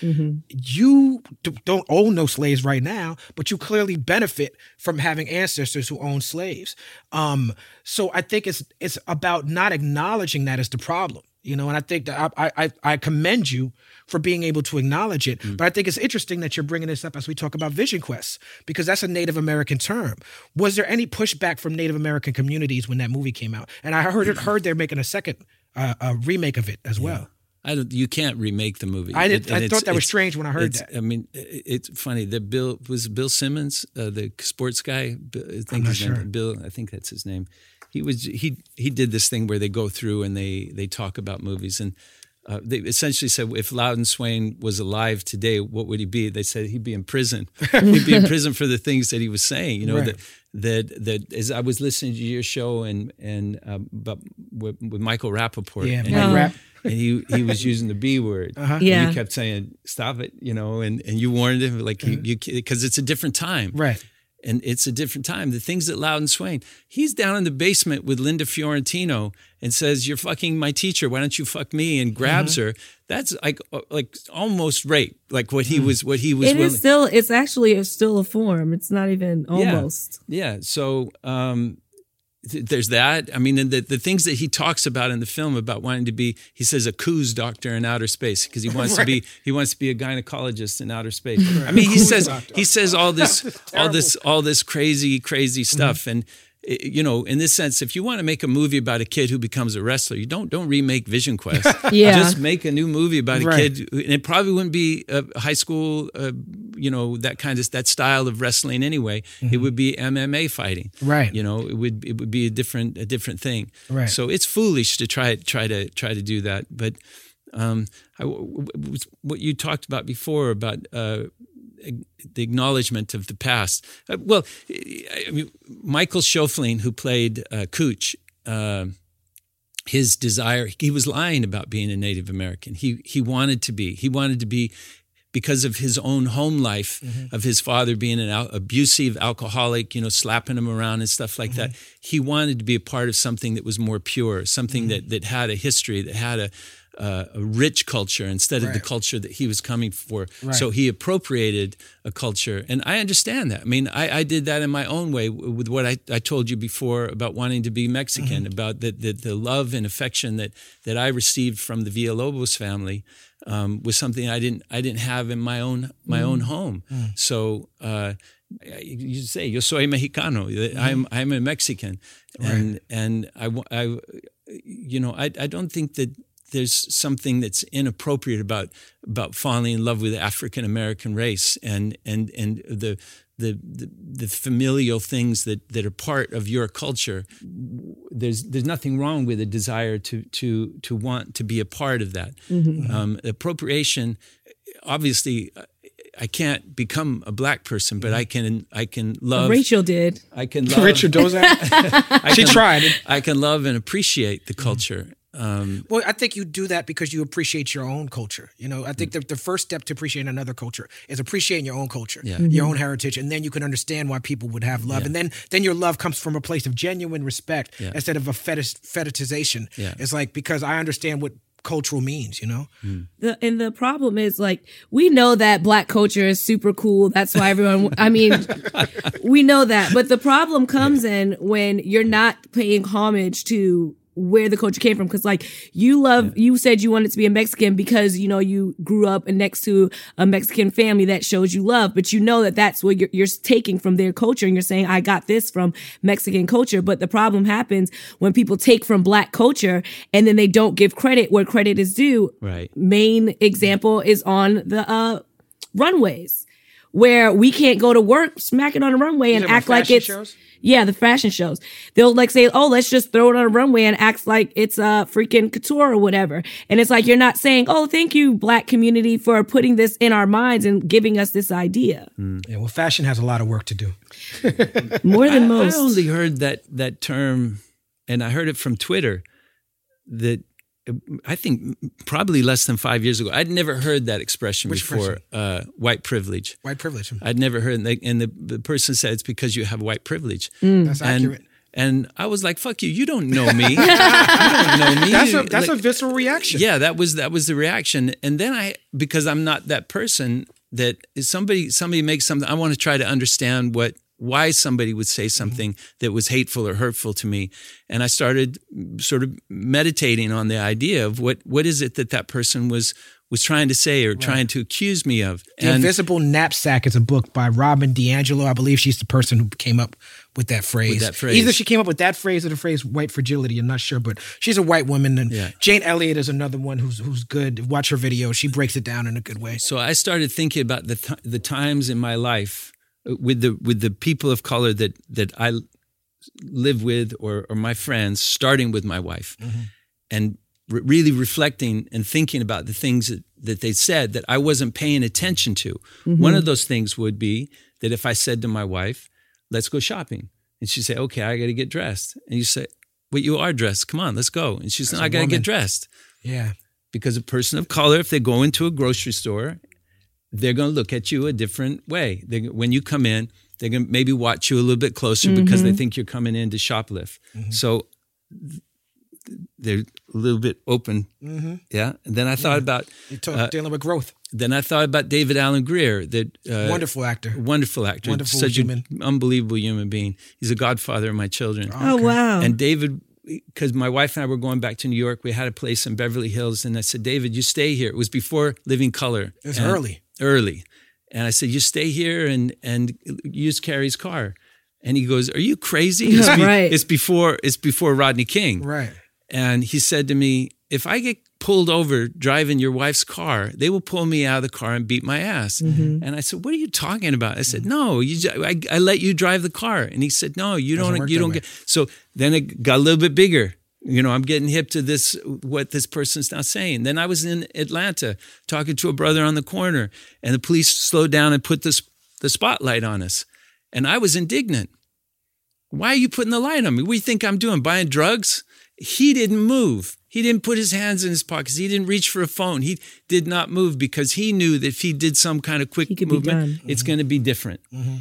You d- don't own no slaves right now, but you clearly benefit from having ancestors who own slaves. Um, so I think it's it's about not acknowledging that as the problem, you know. And I think that I I, I commend you for being able to acknowledge it. But I think it's interesting that you're bringing this up as we talk about Vision quests because that's a Native American term. Was there any pushback from Native American communities when that movie came out? And I heard heard they're making a second uh, a remake of it as well. I don't. You can't remake the movie. I did- I thought that was strange when I heard that. I mean, it- it's funny. The Bill was Bill Simmons, uh, the sports guy. I think his name- Bill. I think that's his name. He was he he did this thing where they go through and they they talk about movies and. Uh, they essentially said, if Loudon Swain was alive today, what would he be? They said he'd be in prison. he'd be in prison for the things that he was saying. You know Right. that that that as I was listening to your show and and um, about, with, with Michael Rapaport, Yeah, and Mike he- Rapp. and he he was using the B word. Uh-huh. And Yeah. you kept saying stop it, you know, and and you warned him like you you because it's a different time, Right. And it's a different time. The things that Loudon Swain, he's down in the basement with Linda Fiorentino and says, "You're fucking my teacher. Why don't you fuck me?" and grabs Mm-hmm. her. That's like uh, like almost rape, like what Mm. he was what he was. It willing. is still. It's actually still a form. It's not even almost. Yeah. yeah. So um, there's that. I mean, and the, the things that he talks about in the film about wanting to be, he says a coos doctor in outer space because he wants to be he wants to be a gynecologist in outer space. I mean, he Coos says doctor. he says all this all this all this crazy crazy stuff and. i- You know, in this sense, if you want to make a movie about a kid who becomes a wrestler, you don't don't remake Vision Quest. Yeah. just make a new movie about a Right. kid, and it probably wouldn't be a high school, uh, you know, that kind of that style of wrestling anyway. It would be MMA fighting, Mm-hmm. Right. You know, it would it would be a different a different thing. Right. So it's foolish to try try to try to do that. But um, I, w- w- was- what you talked about before about uh, the acknowledgement of the past. Uh, well, I mean, Michael Schoeffling, who played uh, Kuch. Uh, his desire he was lying about being a native american he he wanted to be he wanted to be because of his own home life mm-hmm. of his father being an al- abusive alcoholic you know slapping him around and stuff like that mm-hmm. he wanted to be a part of something that was more pure something mm-hmm. that that had a history that had a uh, a rich culture instead of the culture that he was coming for. Right. So he appropriated a culture. And I understand that. I mean, I, I did that in my own way with what I, I told you before about wanting to be Mexican, about the, the, the love and affection that, that I received from the Villalobos family um, was something I didn't I didn't have in my own my own home. So uh, you say yo soy mexicano. I'm I'm a Mexican, and and I, I you know I I don't think that there's something that's inappropriate about about falling in love with the African American race and and and the the, the the familial things that that are part of your culture there's there's nothing wrong with a desire to to to want to be a part of that um, appropriation obviously I can't become a black person but I can I can love Rachel did. I can love Richard Dozak. She can- tried. I can love and appreciate the culture um, Well, I think you do that because you appreciate your own culture. You know, I think the, the first step to appreciating another culture is appreciating your own culture, Yeah. your own heritage, and then you can understand why people would have love. And then then your love comes from a place of genuine respect Yeah. instead of a fetish fetishization. Yeah. It's like because I understand what cultural means. You know, The, and the problem is like we know that black culture is super cool. That's why everyone. I mean, we know that, but the problem comes in when you're not paying homage to where the culture came from. Because like you love, you said you wanted to be a Mexican because you know you grew up next to a Mexican family that shows you love, but you know that that's what you're, you're taking from their culture, and you're saying I got this from Mexican culture. But the problem happens when people take from black culture and then they don't give credit where credit is due right main example is on the uh, runways where we can't go to work, smack it on the runway and act like it's shows? yeah, the fashion shows. They'll like say, "Oh, let's just throw it on a runway and act like it's a uh, freaking couture or whatever." And it's like you're not saying, "Oh, thank you, black community, for putting this in our minds and giving us this idea." Yeah, well, fashion has a lot of work to do. More than I, most. I only heard that that term, and I heard it from Twitter. That I think probably less than five years ago. I'd never heard that expression Which before. Uh, white privilege. White privilege. I'd never heard, and the, and the, the person said it's because you have white privilege. That's and, accurate. And I was like, "Fuck you! You don't know me. you don't know me." That's a that's Like- a visceral reaction. yeah that was that was the reaction and then i because i'm not that person that somebody somebody makes something i want to try to understand what why somebody would say mm-hmm. something that was hateful or hurtful to me and i started sort of meditating on the idea of what what is it that that person was was trying to say or trying to accuse me of The and Invisible Knapsack is a book by Robin DiAngelo. I believe she's the person who came up with that phrase. that phrase. Either she came up with that phrase or the phrase white fragility. I'm not sure, but she's a white woman. And Yeah. Jane Elliott is another one who's who's good. Watch her video. She breaks it down in a good way. So I started thinking about the th- the times in my life with the with the people of color that that I live with or or my friends, starting with my wife, mm-hmm. and re- really reflecting and thinking about the things that, that they said that I wasn't paying attention to. Mm-hmm. One of those things would be that if I said to my wife, "Let's go shopping," and she'd say, "Okay, I got to get dressed," and you say, "Well, you are dressed. Come on, let's go," and she's, As "No, a I got to get dressed." Yeah. because a person of color, if they go into a grocery store, they're going to look at you a different way. They, when you come in, they're going to maybe watch you a little bit closer because they think you're coming in to shoplift. So they're a little bit open. Yeah. And then I thought about You talk, Uh, dealing with growth. then I thought about David Alan Grier, that uh, Wonderful actor. wonderful actor, Wonderful such human. an unbelievable human being. He's a godfather of my children. oh wow. And David, because my wife and I were going back to New York, we had a place in Beverly Hills, and I said, David, you stay here. It was before Living Color. It was And- early. Early. And I said, you stay here and and use Carrie's car. And he goes, Are you crazy? It's, Right. it's before it's before Rodney King. Right. And he said to me, If I get pulled over driving your wife's car, they will pull me out of the car and beat my ass. Mm-hmm. And I said, What are you talking about? I said, No, you I, I let you drive the car. And he said, No, you Doesn't don't you don't way. get so then it got a little bit bigger. You know, I'm getting hip to this what this person's now saying. Then I was in Atlanta talking to a brother on the corner, and the police slowed down and put this the spotlight on us. And I was indignant. Why are you putting the light on me? What do you think I'm doing? Buying drugs? He didn't move. He didn't put his hands in his pockets. He didn't reach for a phone. He did not move because he knew that if he did some kind of quick He could be movement, it's mm-hmm. going to be different. Mm-hmm.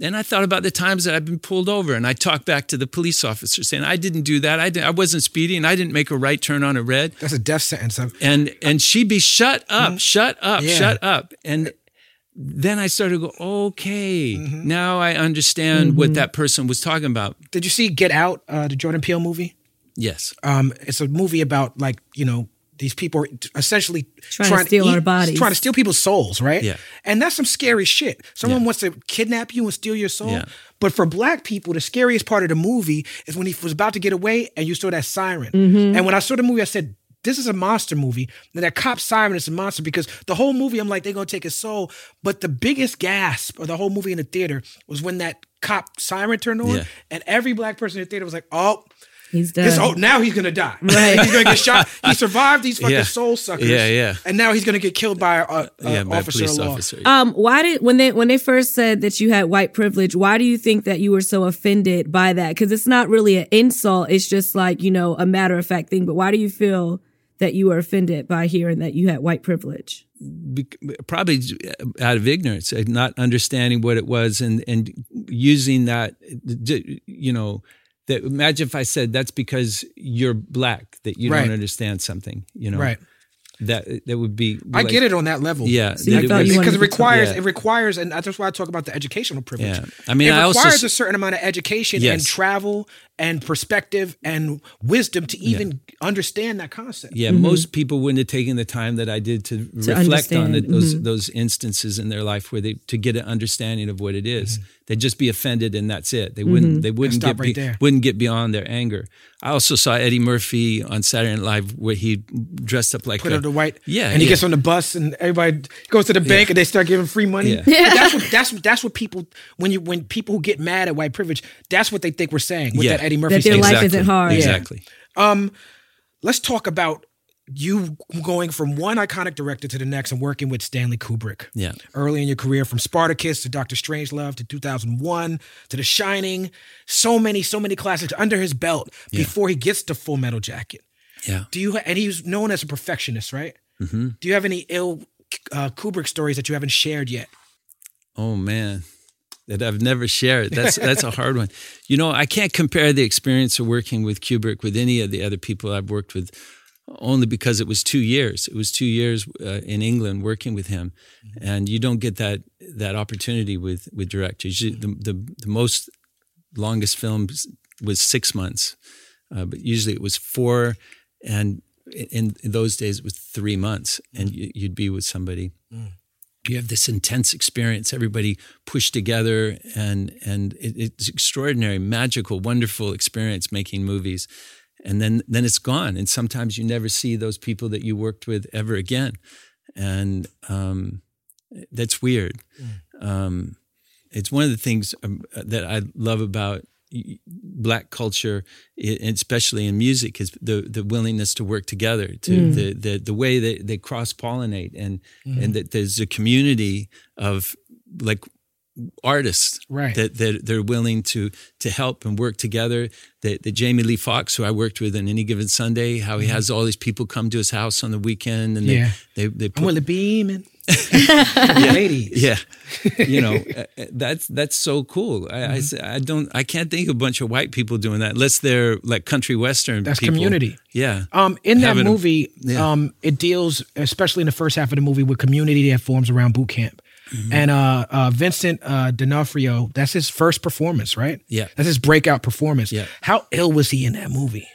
And I thought about the times that I've been pulled over, and I talked back to the police officer saying, "I didn't do that. I, didn't, I wasn't speeding. And I didn't make a right turn on a red." That's a death sentence. I'm- and and she'd be shut up, shut up, Yeah. shut up. And then I started to go, okay, Mm-hmm. now I understand what that person was talking about. Did you see Get Out, uh, the Jordan Peele movie? Yes. Um, it's a movie about like you know these people are essentially Trying to steal our bodies. trying to steal people's souls, right? Yeah. and that's some scary shit. Someone Yeah. wants to kidnap you and steal your soul. Yeah. But for black people, the scariest part of the movie is when he was about to get away and you saw that siren. Mm-hmm. And when I saw the movie, I said. This is a monster movie. And that cop siren is a monster because the whole movie, I'm like, they're gonna take his soul. But the biggest gasp of the whole movie in the theater was when that cop siren turned on, Yeah. and every black person in the theater was like, "Oh, He's done. this, oh, now he's gonna die. Right. he's gonna get shot. He survived these fucking Yeah. soul suckers. Yeah, yeah. And now he's gonna get killed by a, a, a yeah, by a officer police of law. officer. Um, why did when they when they first said that you had white privilege? Why do you think that you were so offended by that? Because it's not really an insult; it's just like you know a matter of fact thing. But why do you feel that you were offended by hearing that you had white privilege? Bec- probably out of ignorance, uh, not understanding what it was, and and using that, you know, that imagine if I said that's because you're black that you Right. don't understand something, you know, Right. That that would be. I like- get it on that level. Yeah, So you that it thought was- you because it requires Yeah. it requires, and that's why I talk about the educational privilege. Yeah. I mean, it I also requires s- a certain amount of education Yes. and travel and perspective and wisdom to even understand that concept. Yeah, mm-hmm. most people wouldn't have taken the time that I did to, reflect on it, those mm-hmm. those instances in their life where they to get an understanding of what it is. Mm-hmm. They'd just be offended and that's it. They wouldn't they wouldn't stop get right be- there. wouldn't get beyond their anger. I also saw Eddie Murphy on Saturday Night Live where he dressed up like Put a, up the white, Yeah, and he yeah. gets on the bus, and everybody goes to the bank, and they start giving free money. Yeah. But That's what that's that's what people when you when people who get mad at white privilege, that's what they think we're saying with Yeah. that Eddie Murphy. That their statement. life isn't hard. Exactly. let's talk about you going from one iconic director to the next and working with Stanley Kubrick. Yeah. Early in your career, from Spartacus to Doctor Strangelove to 2001 to The Shining, so many, so many classics under his belt before he gets to Full Metal Jacket. Yeah. Do you? And he's known as a perfectionist, right? Mm-hmm. Do you have any ill uh, Kubrick stories that you haven't shared yet? Oh man, that I've never shared. That's that's a hard one. You know, I can't compare the experience of working with Kubrick with any of the other people I've worked with, only because it was two years. It was two years uh, in England working with him, and you don't get that that opportunity with with directors. You- The the, the most longest film was six months, uh, but usually it was four, and in, in those days it was three months, and you, you'd be with somebody you have this intense experience everybody pushed together and and it, it's extraordinary magical wonderful experience making movies. And then then it's gone and sometimes you never see those people that you worked with ever again. And um, that's weird. Um, it's one of the things um, that i love about black culture especially in music is the the willingness to work together to the, the the way that they cross pollinate and and that there's a community of like artists Right. that that they're willing to to help and work together that the Jamie Lee Foxx who I worked with on any given Sunday how he has all these people come to his house on the weekend and Yeah. they they, they I'm put Willie Beeman. Ladies. yeah you know uh, uh, that's that's so cool I, I s- I don't i can't think of a bunch of white people doing that unless they're like country western That's people. community. yeah Um, in that Having a- movie, yeah. um, it deals, especially in the first half of the movie, with community that forms around boot camp. Mm-hmm. And uh, uh, Vincent uh, D'Onofrio, that's his first performance, right? Yeah. That's his breakout performance. Yeah. How ill was he in that movie?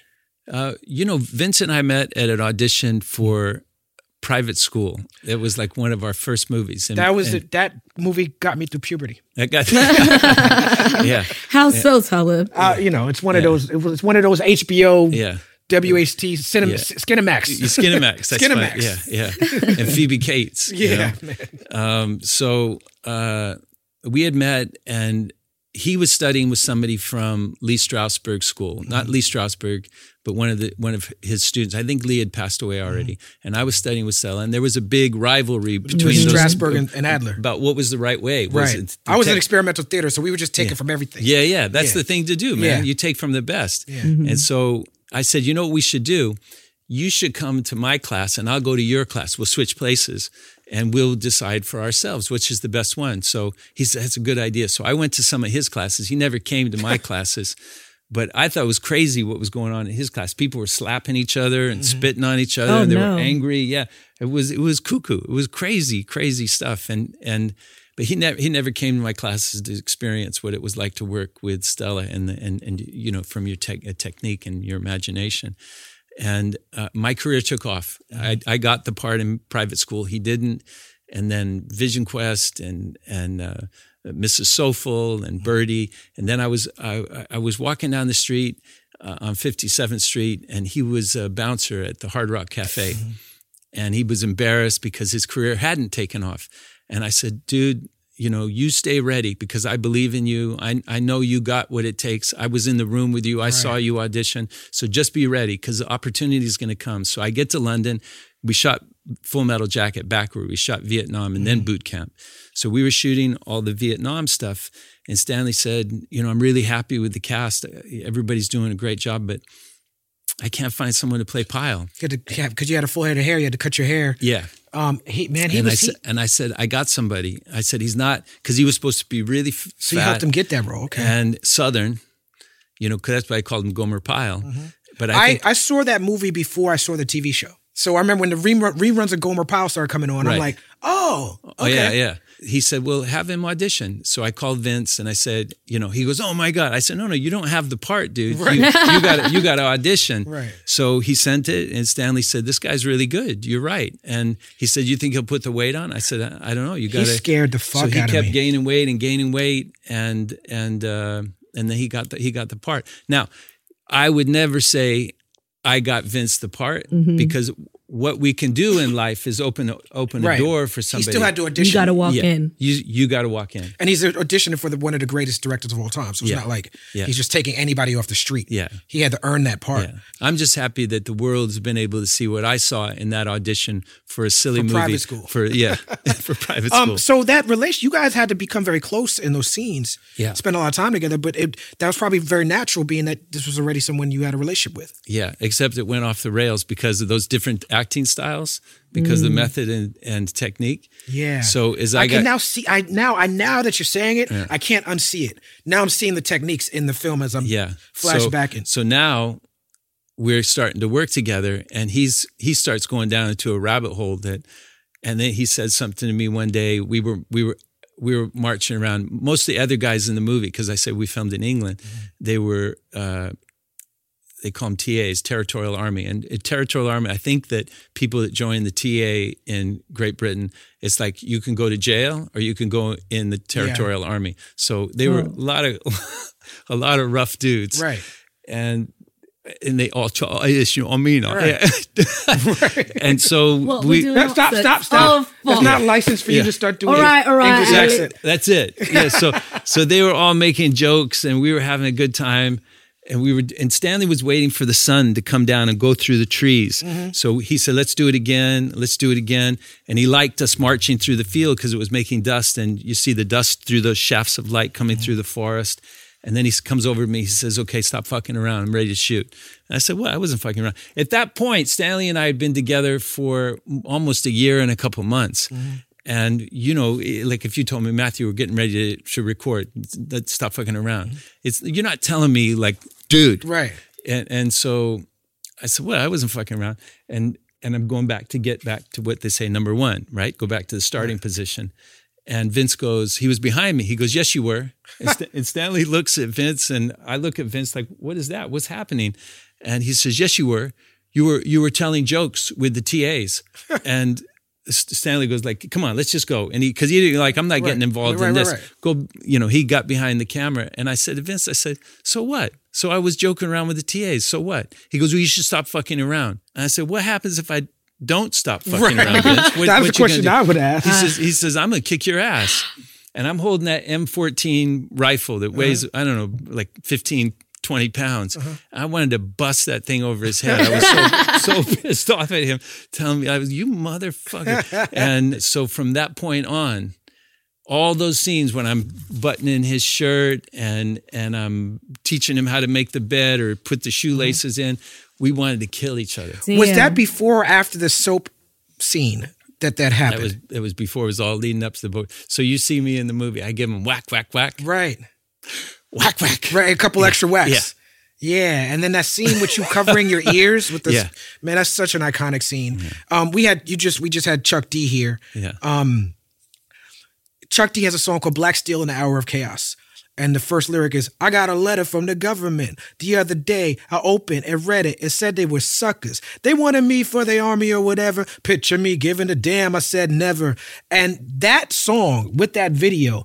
uh, you know vincent and i met at an audition for private school it was like one of our first movies and, That was and the, that movie got me through puberty. I got yeah How so, Talib? Uh, you know, it's one of those. It was it's one of those HBO, yeah WHT, cinema, Yeah. Skinemax. Skinemax. That's Skinemax. fine. Yeah, yeah. And Phoebe Cates. you Yeah, know? Um, so uh, we had met, and he was studying with somebody from Lee Strasberg School, not Mm-hmm. Lee Strasberg, but one of the one of his students. I think Lee had passed away already, and I was studying with Stella, and there was a big rivalry between With those- Strasberg and, and Adler. about what was the right way. Was Right. it I was in experimental theater, so we would just take it from everything. yeah, yeah. That's Yeah. the thing to do, man. Yeah. You take from the best. Yeah. Mm-hmm. And so I said, you know what we should do? You should come to my class and I'll go to your class. We'll switch places and we'll decide for ourselves which is the best one. So he said, that's a good idea. So I went to some of his classes. He never came to my classes. But I thought it was crazy what was going on in his class. People were slapping each other and spitting on each other, Oh, and they no. were angry. Yeah, it was it was cuckoo. It was crazy, crazy stuff. And and but he never he never came to my classes to experience what it was like to work with Stella and the, and and you know from your tech, technique and your imagination. And uh, my career took off. I, I got the part in private school. He didn't. And then Vision Quest and and uh, Uh, Mrs. Soffel and mm-hmm. Birdy. And then I was I, I was walking down the street uh, on 57th Street, and he was a bouncer at the Hard Rock Cafe, mm-hmm. and he was embarrassed because his career hadn't taken off. And I said, "Dude, you know, you stay ready because I believe in you. I I know you got what it takes. I was in the room with you. I saw you audition. So just be ready because the opportunity is going to come." So I get to London. We shot Full Metal Jacket backward. We shot Vietnam and then mm-hmm. boot camp. So we were shooting all the Vietnam stuff. And Stanley said, You know, I'm really happy with the cast. Everybody's doing a great job, but I can't find someone to play Pyle. Because you had a full head of hair, you had to cut your hair. Yeah. Um, he man, he and I was. he- said, and I said, I got somebody. I said, he's not because he was supposed to be really f- so you helped him get that role. Okay. and Southern, you know, because that's why I called him Gomer Pyle. But I, I, think, I saw that movie before I saw the TV show. So I remember when the rerun, reruns of Gomer Pyle started coming on. I'm like, oh, okay. Oh yeah, yeah. He said, "Well, have him audition." So I called Vince and I said, "You know," he goes, "Oh my god!" I said, "No, no, you don't have the part, dude. You, you got you got to audition." Right. So he sent it, and Stanley said, "This guy's really good. You're right." And he said, "You think he'll put the weight on?" I said, "I, I don't know. You got to." scared the fuck so he kept gaining weight and gaining weight, and and uh, and then he got the, he got the part. Now, I would never say I got Vince the part Mm-hmm. because what we can do in life is open open Right. a door for somebody. He still had to audition. You got to walk yeah, in. You you got to walk in. and he's auditioning for the, one of the greatest directors of all time. So it's Yeah. not like Yeah. he's just taking anybody off the street. Yeah. He had to earn that part. Yeah. I'm just happy that the world's been able to see what I saw in that audition for a silly For movie private school. For yeah, for private school. Um, so that relation, you guys had to become very close in those scenes. Yeah. spend a lot of time together. But it that was probably very natural, being that this was already someone you had a relationship with. yeah, except it went off the rails because of those different acting styles, because of the method and, and technique. Mm. Yeah. So as I, I, got can now see. I now I now that you're saying it, I can't unsee it. Now I'm seeing the techniques in the film as I'm yeah flashbacking. So, so now we're starting to work together, and he's he starts going down into a rabbit hole that, and then he said something to me one day. We were we were we were marching around. Most of the other guys in the movie, because I said we filmed in England, Mm-hmm. they were. Uh, they call them TAs, Territorial Army. And uh, Territorial Army, I think that people that join the TA in Great Britain, it's like you can go to jail or you can go in the Territorial Army. So they were a lot of a lot of rough dudes, right. And and they all try, yes, you know, I mean, Right. and so What we. we doing? Stop! Stop! Stop! Oh, It's not licensed for you to start doing. All right, all right. English That's accent. That's it. Yeah. So so they were all making jokes and we were having a good time. And we were and Stanley was waiting for the sun to come down and go through the trees. Mm-hmm. So he said, Let's do it again. Let's do it again. And he liked us marching through the field because it was making dust. And you see the dust through those shafts of light coming mm-hmm. through the forest. And then he comes over to me. He says, "Okay, stop fucking around. I'm ready to shoot." And I said, "Well, I wasn't fucking around." At that point, Stanley and I had been together for almost a year and a couple months. Mm-hmm. And you know, like if you told me, Matthew, we're getting ready to, to record, let's stop fucking around. It's you're not telling me like, dude, Right. and and so I said, well, I wasn't fucking around. And and I'm going back to get back to what they say, number one, right? Go back to the starting position. And Vince goes, he was behind me. He goes, yes, you were. And, St- and Stanley looks at Vince, and I look at Vince like, what is that? What's happening? And he says, yes, you were. You were you were telling jokes with the TAs. and Stanley goes like, come on, let's just go. And he, cause he like, I'm not getting involved Right, in right, this. right. Go, you know, he got behind the camera and I said to Vince, I said, so what? So I was joking around with the TAs. So what? He goes, well, you should stop fucking around. And I said, what happens if I don't stop fucking Right. around, Vince? What, That's what the question I would ask. He says, he says, I'm going to kick your ass. And I'm holding that M14 rifle that weighs, Uh-huh. I don't know, like 15, 20 pounds. I wanted to bust that thing over his head. I was so, so pissed off at him, telling me, I was, you motherfucker. and so from that point on, all those scenes when I'm buttoning his shirt and and I'm teaching him how to make the bed or put the shoelaces in, we wanted to kill each other. Was Damn. that before or after the soap scene that that That happened? was it was before it was all leading up to the book. So you see me in the movie, I give him whack, whack, whack, right. whack, whack. Right. A couple extra whacks. Yeah. Yeah, and then that scene with you covering your ears with this Yeah. man, that's such an iconic scene. Um, we had you just we just had Chuck D here. Yeah. Um, Chuck D has a song called Black Steel in the Hour of Chaos. And the first lyric is, I got a letter from the government. The other day, I opened and read it. It said they were suckers. They wanted me for the army or whatever. Picture me giving a damn. I said never. And that song with that video,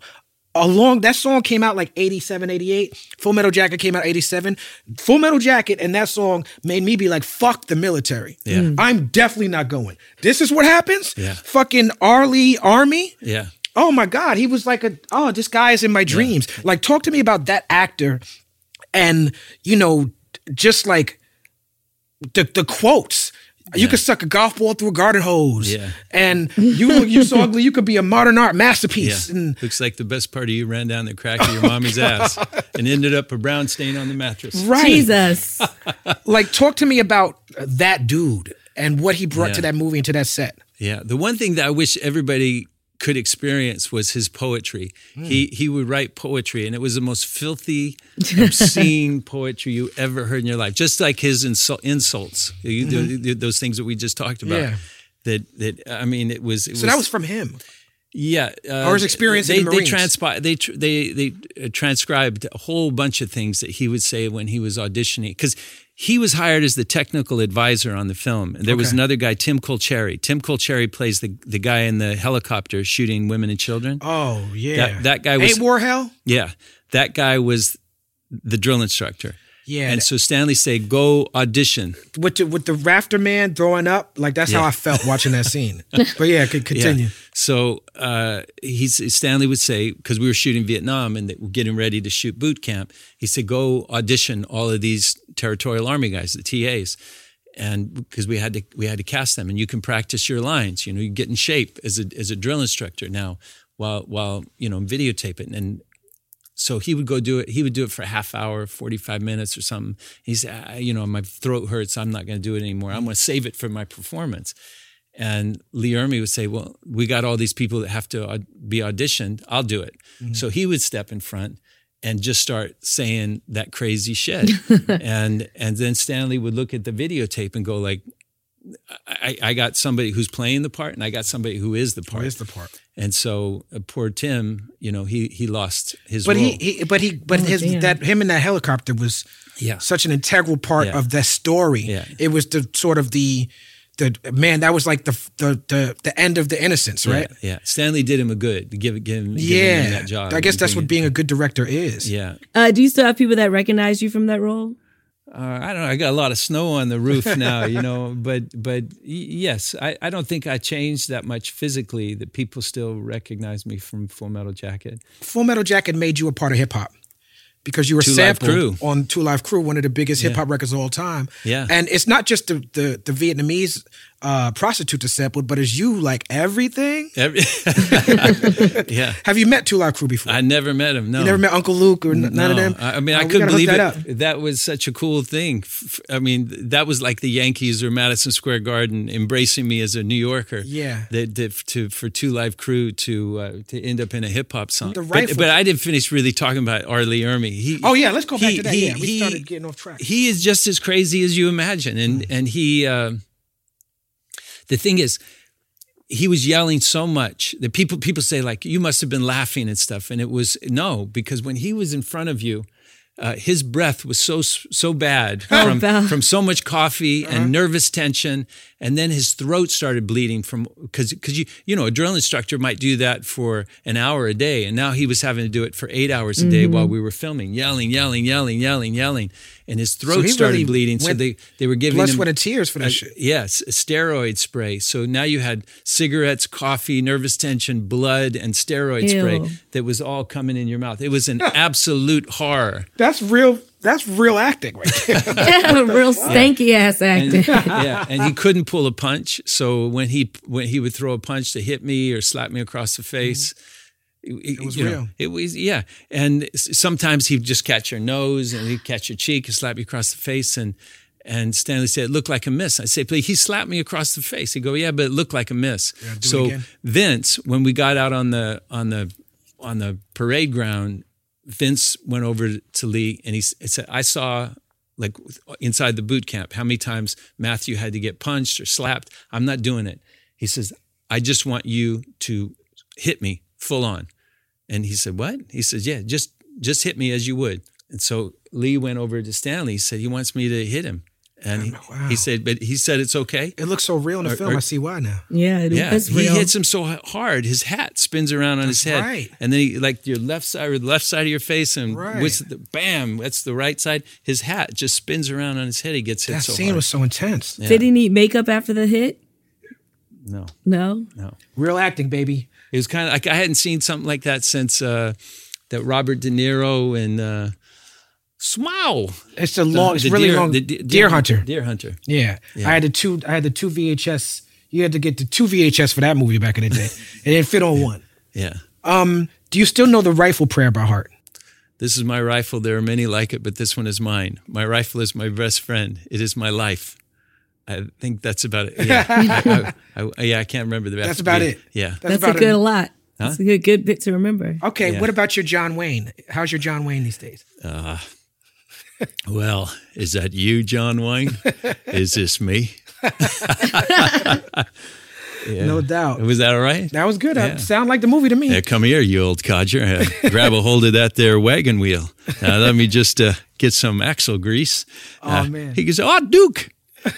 along that song came out like 87, 88. Full Metal Jacket came out 87. Full Metal Jacket and that song made me be like, fuck the military. Yeah. I'm definitely not going. This is what happens? Yeah. Fucking R. Lee Ermey? Yeah. Oh my God, he was like a oh, this guy is in my dreams. Like, talk to me about that actor, and you know, just like the the quotes. You could suck a golf ball through a garden hose, Yeah. and you look you so ugly. You could be a modern art masterpiece. Yeah. And Looks like the best part of you ran down the crack of your oh mommy's ass and ended up a brown stain on the mattress. right, Jesus. like talk to me about that dude and what he brought Yeah. to that movie and to that set. Yeah. The one thing that I wish everybody could experience was his poetry. He he would write poetry, and it was the most filthy, obscene poetry you ever heard in your life. Just like his insul- insults, the- those things that we just talked about. Yeah. That that I mean, it was. It So that was from him. yeah, uh, Or his experience in They the they transpi- they tr- they they uh, transcribed a whole bunch of things that he would say when he was auditioning because he was hired as the technical advisor on the film, and there was another guy, Tim Colceri. Tim Colceri plays the the guy in the helicopter shooting women and children. Oh yeah, That- that guy was- Ain't War Hell. Yeah, that guy was the drill instructor. Yeah, And so Stanley said, "Go audition." with the with the Rafterman throwing up, like that's how I felt watching that scene. but yeah, could continue. Yeah. So uh, he's Stanley would say because we were shooting Vietnam and were getting ready to shoot boot camp. He said, "Go audition all of these territorial army guys, the TAs." And because we had to, we had to cast them, and you can practice your lines. You know, you get in shape as a as a drill instructor now, while while you know videotape it. And so he would go do it. He would do it for a half hour, forty five minutes or something. He said, "Ah, you know, my throat hurts. I'm not going to do it anymore. I'm going to save it for my performance. And Lee Ermey would say, "Well, we got all these people that have to be auditioned. I'll do it." So he would step in front and just start saying that crazy shit, and and then Stanley would look at the videotape and go like, I, "I got somebody who's playing the part, and I got somebody who is the part." Where's the part? And so uh, poor Tim, you know, he he lost his But role. he, he, but he, but his damn. that him in that helicopter was Yeah. such an integral part Yeah. of that story. Yeah. It was the sort of the the man that was like the the the, the end of the innocence, right? Yeah, yeah. Stanley did him a good to give give him, give Yeah, him that job. I guess that's bring what it- being a good director is. Yeah, Uh, do you still have people that recognize you from that role? Uh, I don't know. I got a lot of snow on the roof now, you know. But but yes, I, I don't think I changed that much physically. That people still recognize me from Full Metal Jacket. Full Metal Jacket made you a part of hip hop because you were Two sampled on Two Live Crew, one of the biggest hip hop records of all time. Yeah. and it's not just the the, the Vietnamese uh, prostitute to sampled, but it's you like everything. Every- yeah, Have you met Two Live Crew before? I never met him. No, you never met Uncle Luke or n- none of No. them. I mean, Uh, I couldn't believe it. that That, was such a cool thing. I mean, that was like the Yankees or Madison Square Garden embracing me as a New Yorker. Yeah. That, that to for Two Live Crew to uh, to end up in a hip hop song. The but, rifle- but I didn't finish really talking about R. Lee Ermey. He, Oh yeah, let's go back he- to that. he- yeah, we he- started getting off track. he is just as crazy as you imagine and Mm. and he uh, the thing is he was yelling so much that people people say like you must have been laughing and stuff and it was no because when he was in front of you uh, his breath was so so bad Oh, from, from so much coffee Uh-huh. and nervous tension and then his throat started bleeding from because because you you know a drill instructor might do that for an hour a day and now he was having to do it for eight hours a day Mm-hmm. while we were filming yelling yelling yelling yelling yelling and his throat he started really bleeding so they they were giving Blood, him sweat, and tears for that a- shit. Yes, a steroid spray. So now you had cigarettes, coffee, nervous tension, blood, and steroid Ew. spray that was all coming in your mouth. It was an absolute horror. That's real. That's real acting right there. Real stanky ass And, acting. yeah, and he couldn't pull a punch. So when he when he would throw a punch to hit me or slap me across the face. It, was you know, real. it was yeah, and sometimes he'd just catch your nose and he'd catch your cheek and slap you across the face. And and Stanley said it looked like a miss. I say, please, he slapped me across the face. He'd go, yeah, but it looked like a miss. do it so. Vince, when we got out on the on the on the parade ground, Vince went over to Lee and he said, I saw like inside the boot camp how many times Matthew had to get punched or slapped. I'm not doing it. He says, I just want you to hit me full on. And he said, What? He says, Yeah, just just hit me as you would. And so Lee went over to Stanley. He said he wants me to hit him. And he, Wow. he said, but he said it's okay. It looks so real in the Or- film. or- I see why now. Yeah, it Yeah, was he real. hits him so hard, his hat spins around on his head, right. and then he like your left side or the left side of your face, and Right. what's the bam? That's the right side. His hat just spins around on his head. He gets hit That so scene hard. was so intense. Did he need makeup after the hit? no, No. no. Real acting, baby. It was kind of like I hadn't seen something like that since uh, that Robert De Niro and uh, Smile. It's a long. It's The really deer, long. the deer, Hunter. Deer Hunter. Yeah. I had the two. I had the two VHS. You had to get the two VHS for that movie back in the day. it didn't fit on one. Yeah. Um. Do you still know the rifle prayer by heart? This is my rifle. There are many like it, but this one is mine. My rifle is my best friend. It is my life. I think that's about it. Yeah, I, I, I, yeah, I can't remember the rest. That's about Yeah. it. Yeah. That's, That's a about good it. lot. That's a good good bit to remember. Okay, Yeah. what about your John Wayne? How's your John Wayne these days? Well, is that you, John Wayne? is this me? Yeah. No doubt. Was that all right? That was good. Yeah. That sound like the movie to me. Yeah, come here, you old codger. Uh, grab a hold of that there wagon wheel. Uh, let me just uh, get some axle grease. Oh, Uh, man. He goes, Oh, Duke,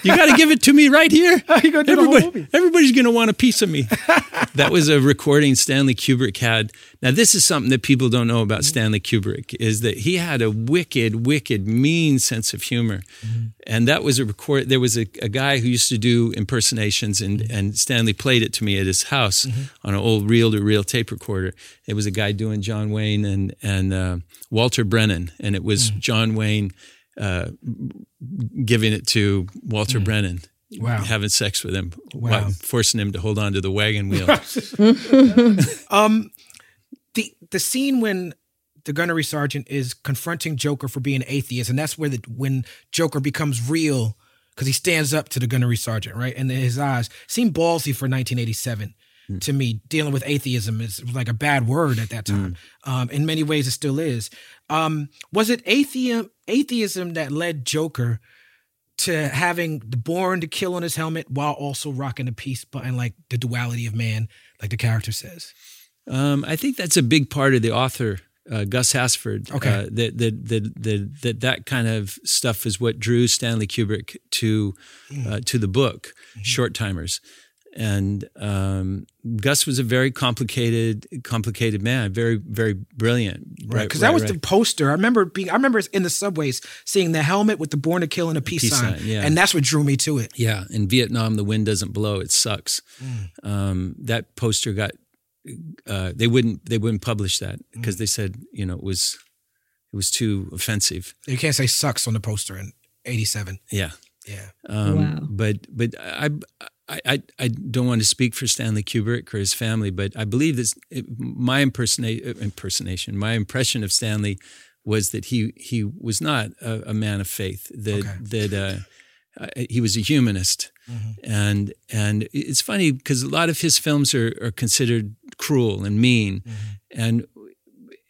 you got to give it to me right here. You gonna do the whole Everybody, everybody's going to want a piece of me. that was a recording Stanley Kubrick had. Now, this is something that people don't know about Stanley Kubrick is that he had a wicked, wicked, mean sense of humor. Mm-hmm. And that was a record. There was a, a guy who used to do impersonations, and, mm-hmm. and Stanley played it to me at his house mm-hmm. on an old reel to reel tape recorder. It was a guy doing John Wayne and, and uh, Walter Brennan, and it was John Wayne uh, giving it to Walter Brennan. Wow. Having sex with him, Wow. while forcing him to hold on to the wagon wheel. um, the the scene when the gunnery sergeant is confronting Joker for being atheist, and that's where the when Joker becomes real because he stands up to the gunnery sergeant, right? And his eyes seem ballsy for 1987 to me. Dealing with atheism is like a bad word at that time. Um, in many ways, it still is. Um, was it atheism atheism that led Joker? To having the born to kill on his helmet while also rocking the peace button, like the duality of man, like the character says. Um, I think that's a big part of the author, uh, Gus Hasford. Okay. Uh, that, that, that, that, that that kind of stuff is what drew Stanley Kubrick to uh, to the book, Short Timers. And um, Gus was a very complicated, complicated man, very, very brilliant. Right, because that was the poster. I remember being. I remember in the subways seeing the helmet with the "Born to Kill" and a peace, peace sign, sign, yeah. and that's what drew me to it. Yeah, in Vietnam, the wind doesn't blow; it sucks. Um, that poster got uh, they wouldn't they wouldn't publish that because they said you know it was it was too offensive. You can't say "sucks" on the poster in '87. Yeah, Yeah, um, Wow. but but I, I I I don't want to speak for Stanley Kubrick or his family, but I believe this my impersonate impersonation, my impression of Stanley was that he he was not a, a man of faith. That Okay. that uh, uh, he was a humanist, and and it's funny because a lot of his films are are considered cruel and mean, and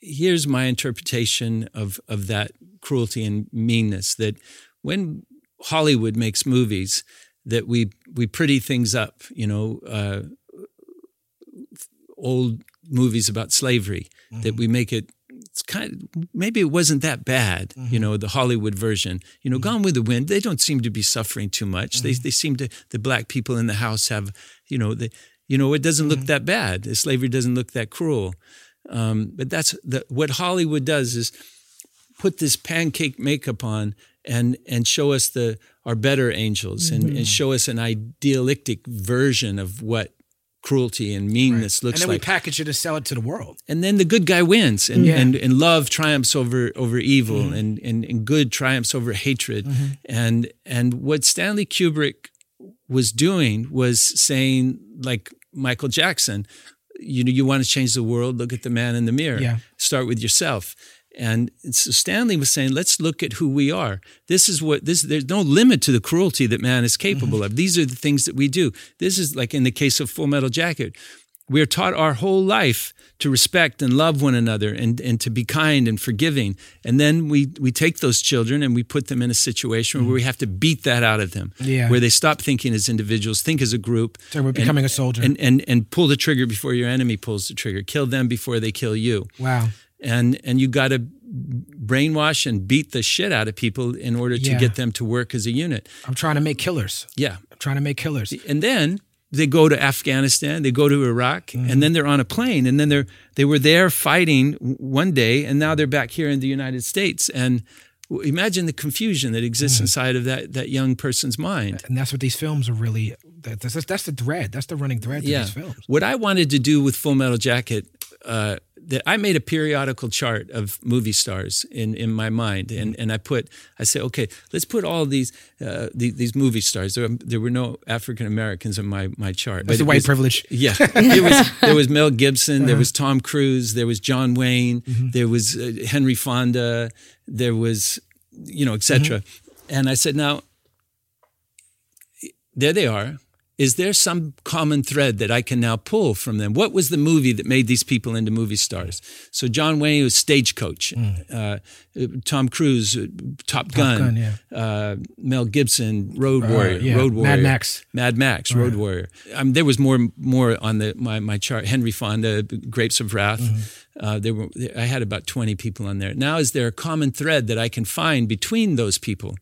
here's my interpretation of of that cruelty and meanness that when Hollywood makes movies that we we pretty things up you know uh, old movies about slavery that mm-hmm. we make it it's kind of, maybe it wasn't that bad you mm-hmm. know the Hollywood version. You know mm-hmm. Gone with the Wind they don't seem to be suffering too much. They they seem to the black people in the house have you know the you know it doesn't look that bad. The slavery doesn't look that cruel. Um, but that's the, what Hollywood does is put this pancake makeup on and and show us the our better angels and, and mm. show us an idealistic version of what cruelty and meanness and looks like. And then we package it and sell it to the world. and then the good guy wins and, Yeah. and, and love triumphs over over evil mm. and, and, and good triumphs over hatred. Mm-hmm. And and what Stanley Kubrick was doing was saying, like Michael Jackson, you know, you want to change the world, look at the man in the mirror. Yeah. Start with yourself. And so Stanley was saying, let's look at who we are. This is what this. There's no limit to the cruelty that man is mm-hmm. capable of. These are the things that we do. This is like in the case of Full Metal Jacket. We are taught our whole life to respect and love one another and, and to be kind and forgiving. And then we, we take those children and we put them in a situation where we mm-hmm. have to beat that out of them. Yeah. Where they stop thinking as individuals, think as a group. So we're and- becoming a soldier. And, and, and pull the trigger before your enemy pulls the trigger. Kill them before they kill you wow. And and you got to brainwash and beat the shit out of people in order to Yeah. get them to work as a unit. I'm trying to make killers. Yeah. I'm trying to make killers. And then they go to Afghanistan, they go to Iraq, and then they're on a plane and then they're they were there fighting one day and now they're back here in the United States and imagine the confusion that exists inside of that that young person's mind. And that's what these films are really. that- That's, that's the thread. That's the running thread to yeah. these films. What I wanted to do with Full Metal Jacket, uh, that I made a periodical chart of movie stars in, in my mind, and, and I put I said, okay, let's put all these uh, these, these movie stars. There, there were no African Americans in my my chart. That's but the white was- privilege. Yeah, it was, there was Mel Gibson, there was Tom Cruise, there was John Wayne, there was uh, Henry Fonda, there was, you know, etc. And I said, now, there they are. Is there some common thread that I can now pull from them? What was the movie that made these people into movie stars? So John Wayne was Stagecoach, uh, Tom Cruise, uh, Top Gun, Gun, yeah. uh, Mel Gibson, Road Warrior, yeah, Road Mad Max. Mad Max, Road Warrior. Um, there was more more on the my, my chart. Henry Fonda, Grapes of Wrath. Uh, there were I had about twenty people on there. Now, is there a common thread that I can find between those people?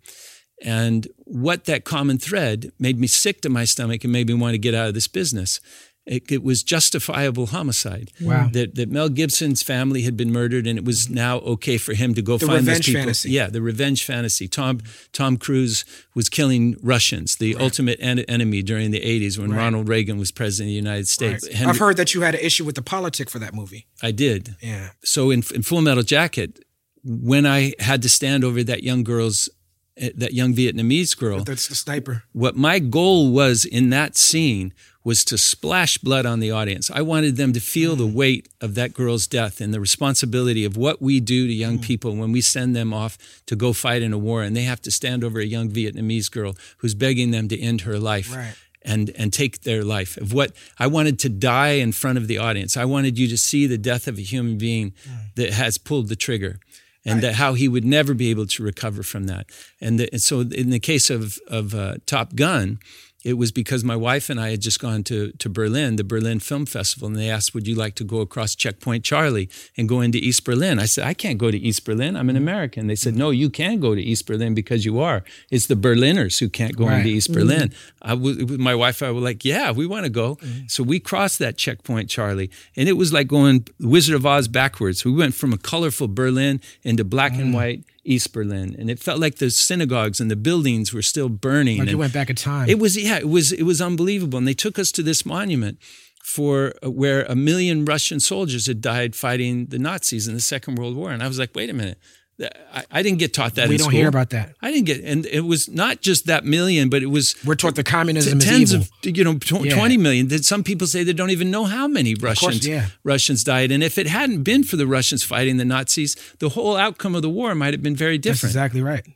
And what that common thread made me sick to my stomach and made me want to get out of this business. It, it was justifiable homicide. Wow. That, that Mel Gibson's family had been murdered, and it was now okay for him to go The find those revenge people. fantasy. Yeah, the revenge fantasy. Tom Tom Cruise was killing Russians, the ultimate en- enemy during the '80s when Ronald Reagan was president of the United States. Henry- I've heard that you had an issue with the politic for that movie. I did. Yeah. So in, in Full Metal Jacket, when I had to stand over that young girl's, Eh, that young Vietnamese girl, That's the sniper. what my goal was in that scene was to splash blood on the audience. I wanted them to feel the mm. weight of that girl's death and the responsibility of what we do to young mm. people when we send them off to go fight in a war and they have to stand over a young Vietnamese girl who's begging them to end her life. Right. And, and take their life of what I wanted to die in front of the audience. I wanted you to see the death of a human being mm. that has pulled the trigger and that how he would never be able to recover from that. And, the, and so, in the case of of uh, Top Gun, it was because my wife and I had just gone to to Berlin, the Berlin Film Festival, and they asked, "Would you like to go across Checkpoint Charlie and go into East Berlin?" I said, "I can't go to East Berlin. I'm an mm-hmm. American." They said, mm-hmm. "No, you can go to East Berlin because you are. It's the Berliners who can't go Right. into East mm-hmm. Berlin." I was, with my wife, I was like, "Yeah, we want to go." So we crossed that Checkpoint Charlie, and it was like going Wizard of Oz backwards. We went from a colorful Berlin into black and mm. white East Berlin, and it felt like the synagogues and the buildings were still burning. Like you went back in time. It was yeah, it was it was unbelievable, and they took us to this monument for uh, where a million Russian soldiers had died fighting the Nazis in the Second World War, and I was like, wait a minute. I, I didn't get taught that. we don't school. hear about that. I didn't get, and it was not just that million, but it was We're taught the communism is tens of you know tw- Yeah. 20 million that some people say they don't even know how many Russians yeah. Russians died and if it hadn't been for the Russians fighting the Nazis the whole outcome of the war might have been very That's different exactly right.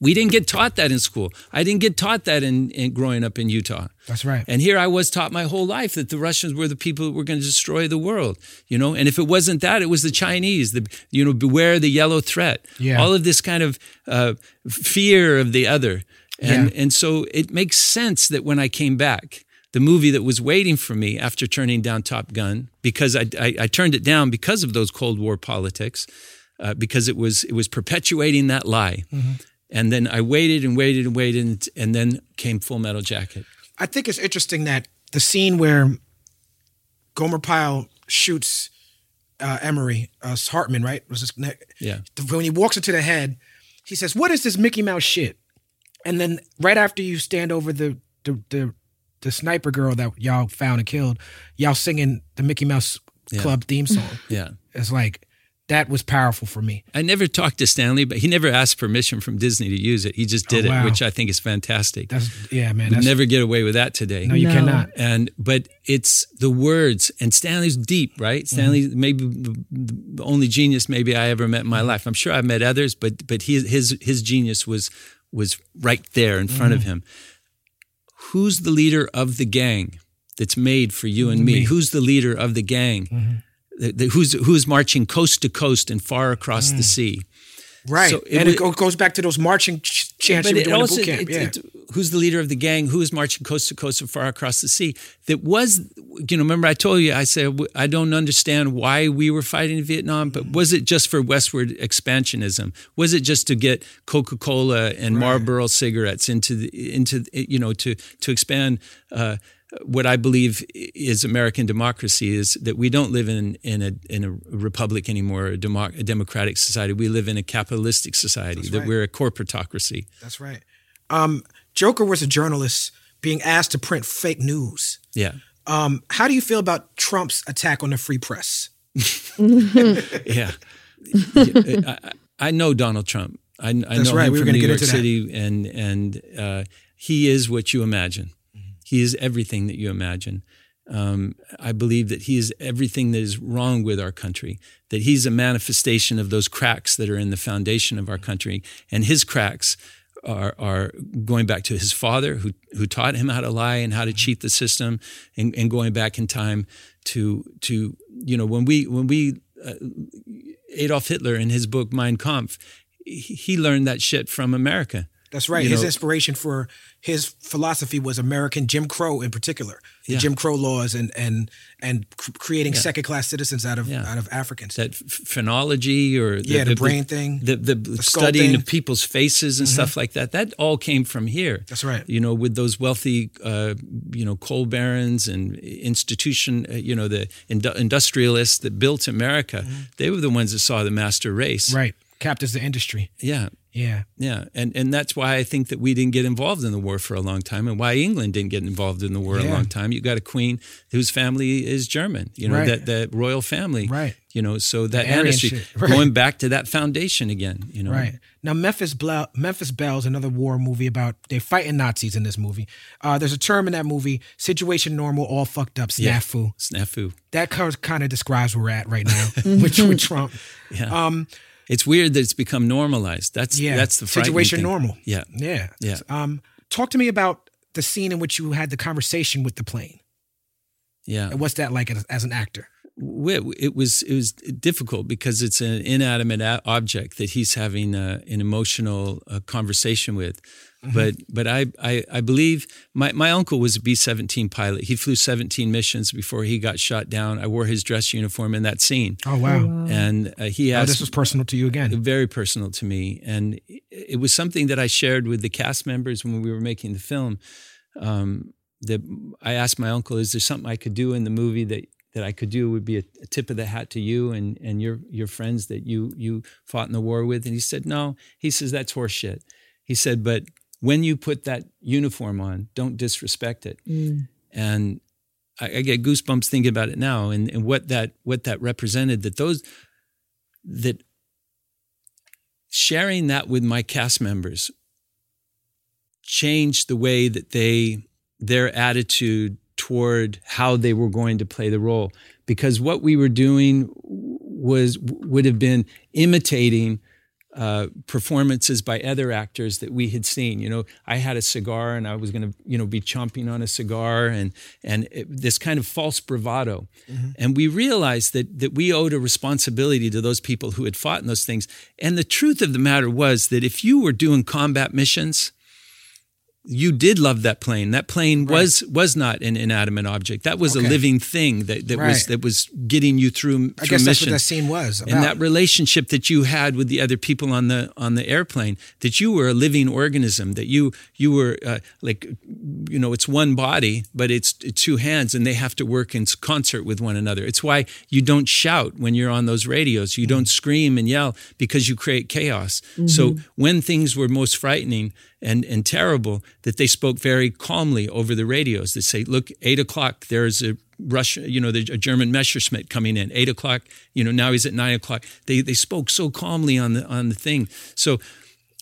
We didn't get taught that in school I didn't get taught that in, in growing up in Utah That's right. and here I was taught my whole life that the Russians were the people that were going to destroy the world, you know. And if it wasn't that, it was the Chinese. The you know, beware the yellow threat. Yeah. All of this kind of uh, fear of the other, and Yeah. and so it makes sense that when I came back, the movie that was waiting for me after turning down Top Gun, because I I, I turned it down because of those Cold War politics, uh, because it was it was perpetuating that lie. And then I waited and waited and waited, and, and then came Full Metal Jacket. I think it's interesting that the scene where Gomer Pyle shoots uh, Ermey, uh, Hartman, right? Was his neck? Yeah. When he walks into the head, he says, "What is this Mickey Mouse shit?" And then right after you stand over the the the, the sniper girl that y'all found and killed, y'all singing the Mickey Mouse Club theme song. Yeah. It's like that was powerful for me. I never talked to Stanley, but he never asked permission from Disney to use it. He just did Oh, wow. it, which I think is fantastic. That's yeah, man. You'd never get away with that today. no, you No. cannot. And but it's the words, and Stanley's deep, right? Mm-hmm. Stanley maybe the only genius maybe I ever met in my life. I'm sure I've met others, but but his his his genius was was right there in front of Mm-hmm. him. Who's the leader of the gang that's made for you and me? Me. Mm-hmm. Who's the leader of the gang? The- the- who's who's marching coast to coast and far across the sea? Right. So it and it goes back to those marching ch- chants you were doing in also- camp. it- yeah. it- who's the leader of the gang? Who is marching coast to coast and far across the sea? That was, you know, remember I told you, I said, I don't understand why we were fighting in Vietnam, but was it just for westward expansionism? Was it just to get Coca Cola and Marlboro cigarettes into the, into, you know, to, to expand, uh, what I believe is American democracy is that we don't live in in a in a republic anymore, a, demo, a democratic society. We live in a capitalistic society. that right. we're a corporatocracy. That's right. Um, Joker was a journalist being asked to print fake news. Yeah. Um, how do you feel about Trump's attack on the free press? yeah. I, I- know Donald Trump. I, I know right. him We were from New get York. City, and and uh, he is what you imagine. He is everything that you imagine. Um, I believe that he is everything that is wrong with our country. That he's a manifestation of those cracks that are in the foundation of our country, and his cracks are, are going back to his father, who who taught him how to lie and how to cheat the system, and, and going back in time to to you know when we when we uh, Adolf Hitler in his book Mein Kampf, he, learned that shit from America. That's right. You his know- inspiration for his philosophy was American Jim Crow in particular, the Yeah. Jim Crow laws and and and cr- creating second class citizens out of Yeah. out of Africans. That ph- phrenology or Yeah, the brain thing, the the, the studying of people's faces and stuff like that. That all came from here. That's right. You know, with those wealthy, uh, you know, coal barons and institution, uh, you know, the indu- industrialists that built America. They were the ones that saw the master race. Mm-hmm. right. Captures the industry. Yeah. Yeah. Yeah, and and that's why I think that we didn't get involved in the war for a long time, and why England didn't get involved in the war Yeah. a long time. You got a queen whose family is German, you know, Right. that that royal family, Right. You know, so that ancestry, right. going back to that foundation again, you know, Right. Now, Memphis Belle Memphis Belle's another war movie about they're fighting Nazis in this movie. Uh, there's a term in that movie, situation normal, all fucked up, Yeah. snafu. snafu. That kind of describes where we're at right now with, with Trump. Yeah, Um, it's weird that it's become normalized. That's yeah. that's the situation thing. normal. Yeah, Yeah. Yeah. Um, talk to me about the scene in which you had the conversation with the plane. yeah. And what's that like as, as an actor? it, was it was difficult because it's an inanimate object that he's having uh an emotional uh, conversation with. But but I, I I believe my my uncle was a B seventeen pilot. He flew seventeen missions before he got shot down. I wore his dress uniform in that scene, Oh, wow. and uh, he Oh, this was personal to you again. very personal to me, and it was something that I shared with the cast members when we were making the film. Um, that I asked my uncle, "Is there something I could do in the movie that that I could do would be a, a tip of the hat to you and and your your friends that you you fought in the war with?" And he said, "No." He says, "That's horseshit." He said, "But when you put that uniform on, don't disrespect it." Mm. And I, I get goosebumps thinking about it now, and, and what that what that represented. That those that sharing that with my cast members changed the way that they their attitude toward how they were going to play the role because what we were doing was would have been imitating uh, performances by other actors that we had seen. You know, I had a cigar and I was going to, you know, be chomping on a cigar and and it, this kind of false bravado. And we realized that that we owed a responsibility to those people who had fought in those things. And the truth of the matter was that if you were doing combat missions, you did love that plane. That plane was was not an inanimate object. That was Okay. a living thing that, that was that was getting you through, I through guess that's what mission that scene was about. and that relationship that you had with the other people on the on the airplane that you were a living organism that you you were uh, like you know it's one body but it's two hands and they have to work in concert with one another it's why you don't shout when you're on those radios you don't scream and yell because you create chaos so when things were most frightening and and terrible that they spoke very calmly over the radios they say look eight o'clock there's a Russia, you know, a German Messerschmitt coming in eight o'clock. You know, now he's at nine o'clock. They they spoke so calmly on the on the thing. So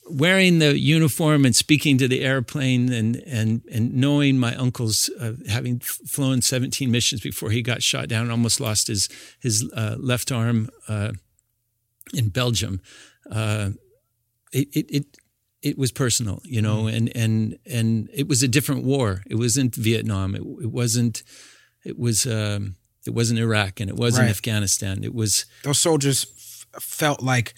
wearing the uniform and speaking to the airplane and and and knowing my uncle's uh, having flown 17 missions before he got shot down and almost lost his his uh, left arm uh, in Belgium. Uh, it, it it it was personal, you know, and and and it was a different war. It wasn't Vietnam. It, it wasn't. It was. Um, it wasn't Iraq, and it wasn't Right. Afghanistan. It was. Those soldiers f- felt like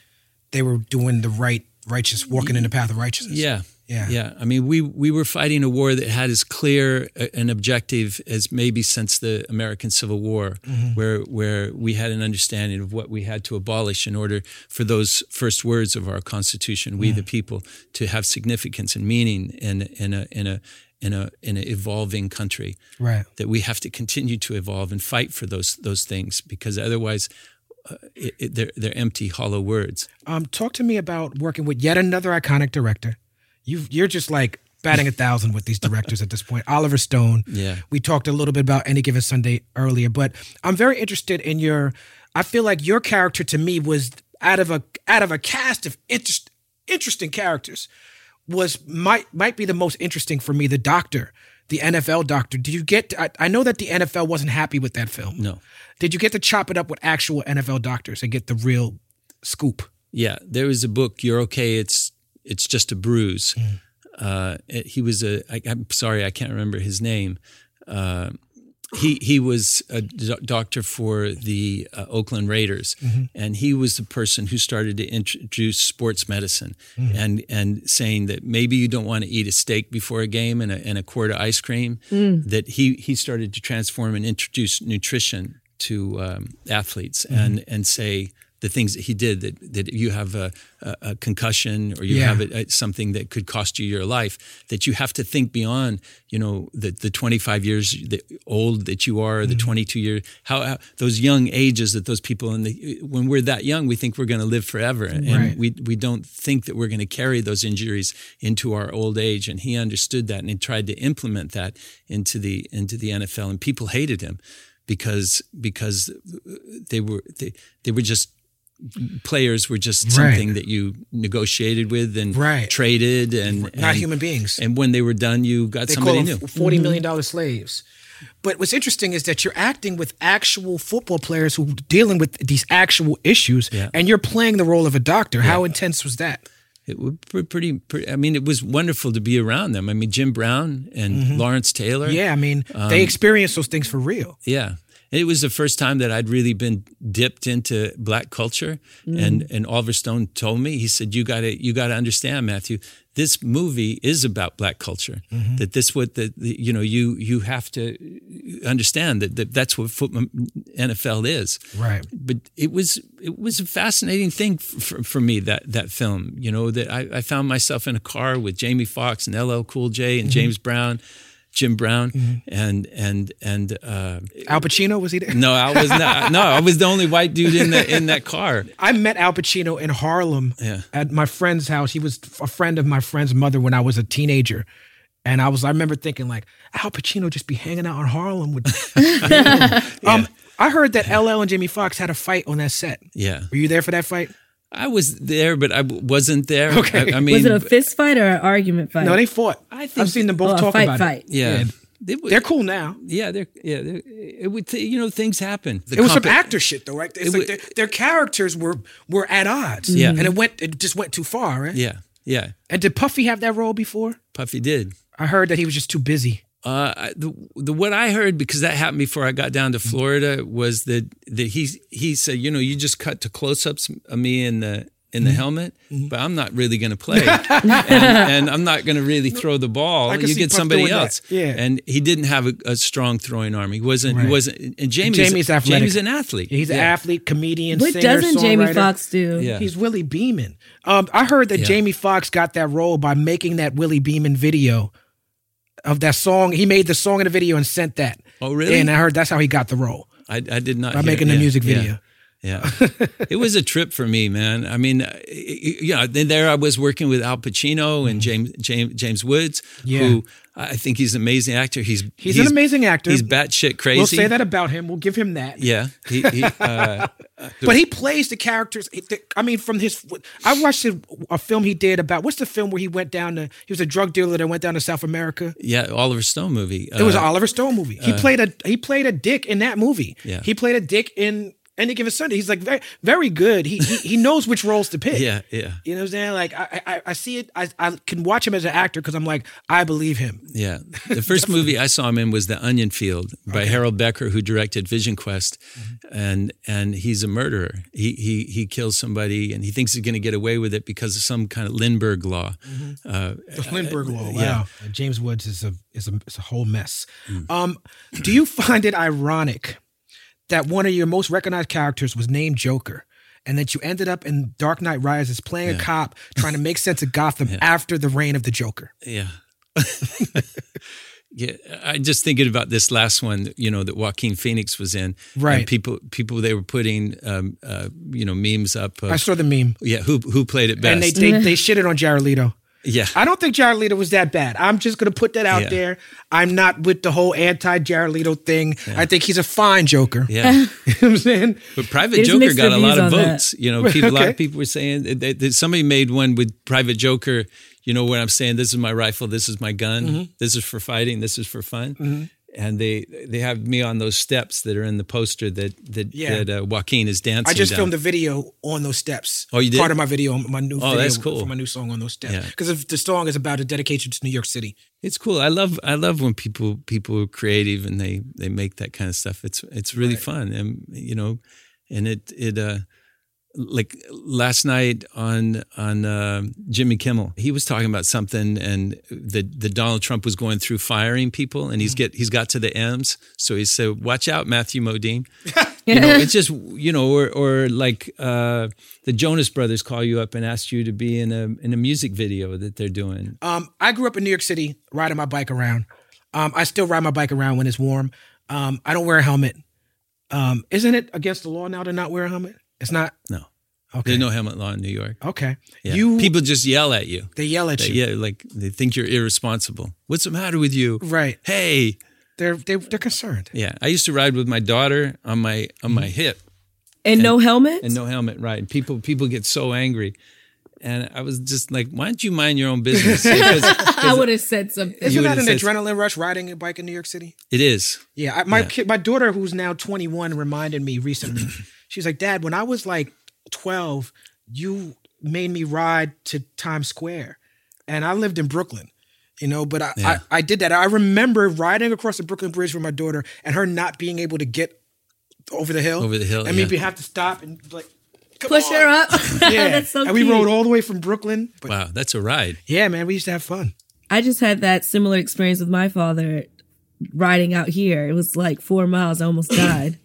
they were doing the right, righteous, walking in the path of righteousness. Yeah. Yeah. Yeah. I mean, we we were fighting a war that had as clear an objective as maybe since the American Civil War, where where we had an understanding of what we had to abolish in order for those first words of our Constitution, "We the people," to have significance and meaning in in a in a in a in an evolving country. Right. That we have to continue to evolve and fight for those those things because otherwise. Uh, it, it, they're they're empty, hollow words. Um, talk to me about working with yet another iconic director. You you're just like batting a thousand with these directors at this point. Oliver Stone. Yeah. We talked a little bit about Any Given Sunday earlier, but I'm very interested in your. I feel like your character to me was out of a out of a cast of interest, interesting characters was might might be the most interesting for me. The Doctor, the NFL Doctor. Did you get? I, I know that the NFL wasn't happy with that film. No. Did you get to chop it up with actual NFL doctors and get the real scoop? Yeah, there was a book. You're okay. It's it's just a bruise. Mm. Uh, he was a. I, I'm sorry, I can't remember his name. Uh, he he was a do- doctor for the uh, Oakland Raiders, Mm-hmm. and he was the person who started to introduce sports medicine Mm. and and saying that maybe you don't want to eat a steak before a game and a, and a quart of ice cream. That he he started to transform and introduce nutrition to um, athletes Mm-hmm. and and say the things that he did that that you have a, a, concussion or you Yeah. have a, a- something that could cost you your life that you have to think beyond you know the the 25 years that old that you are the Mm-hmm. 22 years how, how those young ages that those people in the when we're that young we think we're going to live forever and Right. we we don't think that we're going to carry those injuries into our old age and he understood that and he tried to implement that into the into the NFL and people hated him because because they were they, they were just players were just Right. something that you negotiated with and Right. traded and Not and- human beings. And when they were done, you got They somebody call new. forty million dollar slaves. But what's interesting is that you're acting with actual football players who are dealing with these actual issues, Yeah. and you're playing the role of a doctor. How intense was that? It was pre- pretty, pretty. I mean, it was wonderful to be around them. I mean, Jim Brown and Lawrence Taylor. Mm-hmm. Yeah, I mean, Um, they experienced those things for real. Yeah. It was the first time that I'd really been dipped into black culture, mm. and and Oliver Stone told me he said you got to you got to understand Matthew this movie is about black culture mm-hmm. that this what the, the you know you you have to understand that, that that's what football NFL is. Right. but it was it was a fascinating thing for, for me that that film you know that I, I found myself in a car with Jamie Foxx and LL Cool J and mm-hmm. James Brown Jim Brown and and and uh, Al Pacino was he there? no, I was not. No, I was the only white dude in the in that car. I met Al Pacino in Harlem Yeah. at my friend's house. He was a friend of my friend's mother when I was a teenager. And I was I remember thinking like Al Pacino just be hanging out in Harlem with Um I heard that LL and Jamie Foxx had a fight on that set. Yeah, Were you there for that fight? I was there, but I w- wasn't there. Okay. I, I mean, Was it a fist fight or an argument fight? No, they fought. I think- I've seen them both Oh, a talk fight, about fight. it. yeah, Yeah. They were- They're cool now. Yeah, they're yeah. They're, it would you know things happen. The It was some actor shit though, right? It's It like wa- their, their characters were were at odds. Yeah. And it went it just went too far, right? Yeah, yeah. And did Puffy have that role before? Puffy did. I heard that he was just too busy. Uh, the the what I heard because that happened before I got down to Florida was that that he he said you know you just cut to close ups of me in the in Mm-hmm. the helmet, but I'm not really going to play, and, and I'm not going to really throw the ball. You get somebody doing that. else. Yeah. and he didn't have a, a strong throwing arm. He wasn't. Right. He wasn't. And Jamie's Jamie's athletic. Jamie's an athlete. He's an athlete, comedian, What singer, doesn't Jamie songwriter. Foxx do? Yeah. He's Willie Beamen. Um, I heard that Yeah. Jamie Foxx got that role by making that Willie Beamen video of that song. He made the song and the video and sent that. Oh, really? And I heard that's how he got the role I, I did not by making the yeah, music video. Yeah, it was a trip for me, man. I mean, yeah. Then there I was working with Al Pacino and James James James Woods, Mm-hmm. Yeah. who I think he's an amazing actor. He's He's, an amazing actor. He's batshit crazy. We'll say that about him. We'll give him that. Yeah, he, he, uh, But he plays the characters. I mean, from his, I watched a, a film he did about what's the film where he went down to. He was a drug dealer that went down to South America. yeah, Oliver Stone movie. It was Uh, an Oliver Stone movie. He played a he played a dick in that movie. Yeah. He played a dick in Any Given Sunday. He's like very very good. He he, he knows which roles to pick. yeah, yeah, You know what I'm saying? Like I I, I see it. I, I can watch him as an actor because I'm like I believe him. yeah. The first movie I saw him in was The Onion Field by Harold Becker, who directed Vision Quest, Mm-hmm. and and he's a murderer. He he he kills somebody, and he thinks he's going to get away with it because of some kind of Lindbergh law. Uh, The Lindbergh Law. Wow. yeah. James Woods is a is a, is a whole mess. Mm. Um, do you find it ironic that one of your most recognized characters was named Joker? And that you ended up in Dark Knight Rises playing a cop trying to make sense of Gotham after the reign of the Joker. Yeah. yeah. I just thinking about this last one, you know, that Joaquin Phoenix was in. Right. And people, people, they were putting, um, uh, you know, memes up. Of, I saw the meme. yeah. Who, who played it best? And they, they they shitted on Jared Leto. Yeah. I don't think Jared Leto was that bad. I'm just gonna put that out Yeah. there. I'm not with the whole anti Jared Leto thing. I think he's a fine Joker. yeah. you know what I'm saying? But Private There's Joker got a lot of on that. votes. You know, people, a lot of people were saying that, that, that somebody made one with Private Joker. You know, what I'm saying this is my rifle, this is my gun, Mm-hmm. this is for fighting, this is for fun. And they they have me on those steps that are in the poster that that, Yeah. that uh, Joaquin is dancing. I just down. filmed a video on those steps. Oh, you did? Part of my video, on my new Oh, video that's cool. for my new song on those steps. Yeah. Because the song is about a dedication to New York City. It's cool. I love I love when people people are creative and they they make that kind of stuff. It's it's really fun and you know, and it it uh like last night on on uh, Jimmy Kimmel, he was talking about something, and that the Donald Trump was going through firing people, and he's get he's got to the M's, so he said, "Watch out, Matthew Modine." you know, it's just you know, or or like uh, the Jonas Brothers call you up and ask you to be in a in a music video that they're doing. Um, I grew up in New York City, riding my bike around. Um, I still ride my bike around when it's warm. Um, I don't wear a helmet. Um, isn't it against the law now to not wear a helmet? It's not. No. Okay. There's no helmet law in New York. Okay. Yeah. You people just yell at you. they yell at They- you. yeah, like they think you're irresponsible. What's the matter with you? Right. Hey, They're they, they're concerned. yeah. I used to ride with my daughter on my on my mm-hmm. hip And, no helmet? and no helmet right. And people people get so angry, and I was just like, why don't you mind your own business? Because I would have said something. Isn't that would've an said- adrenaline rush riding a bike in New York City? it is. Yeah, I, my Yeah. kid, my daughter, who's now 21, reminded me recently. She's like, "Dad, when I was like 12, you made me ride to Times Square, and I lived in Brooklyn, you know. But I, Yeah. I, I did that. I remember riding across the Brooklyn Bridge with my daughter, and her not being able to get over the hill, Over the hill, and me yeah. be have to stop and like come Push on. her up. Yeah, That's so and cute. we rode all the way from Brooklyn. But Wow, that's a ride. yeah, man, we used to have fun. I just had that similar experience with my father riding out here. It was like four miles. I almost died.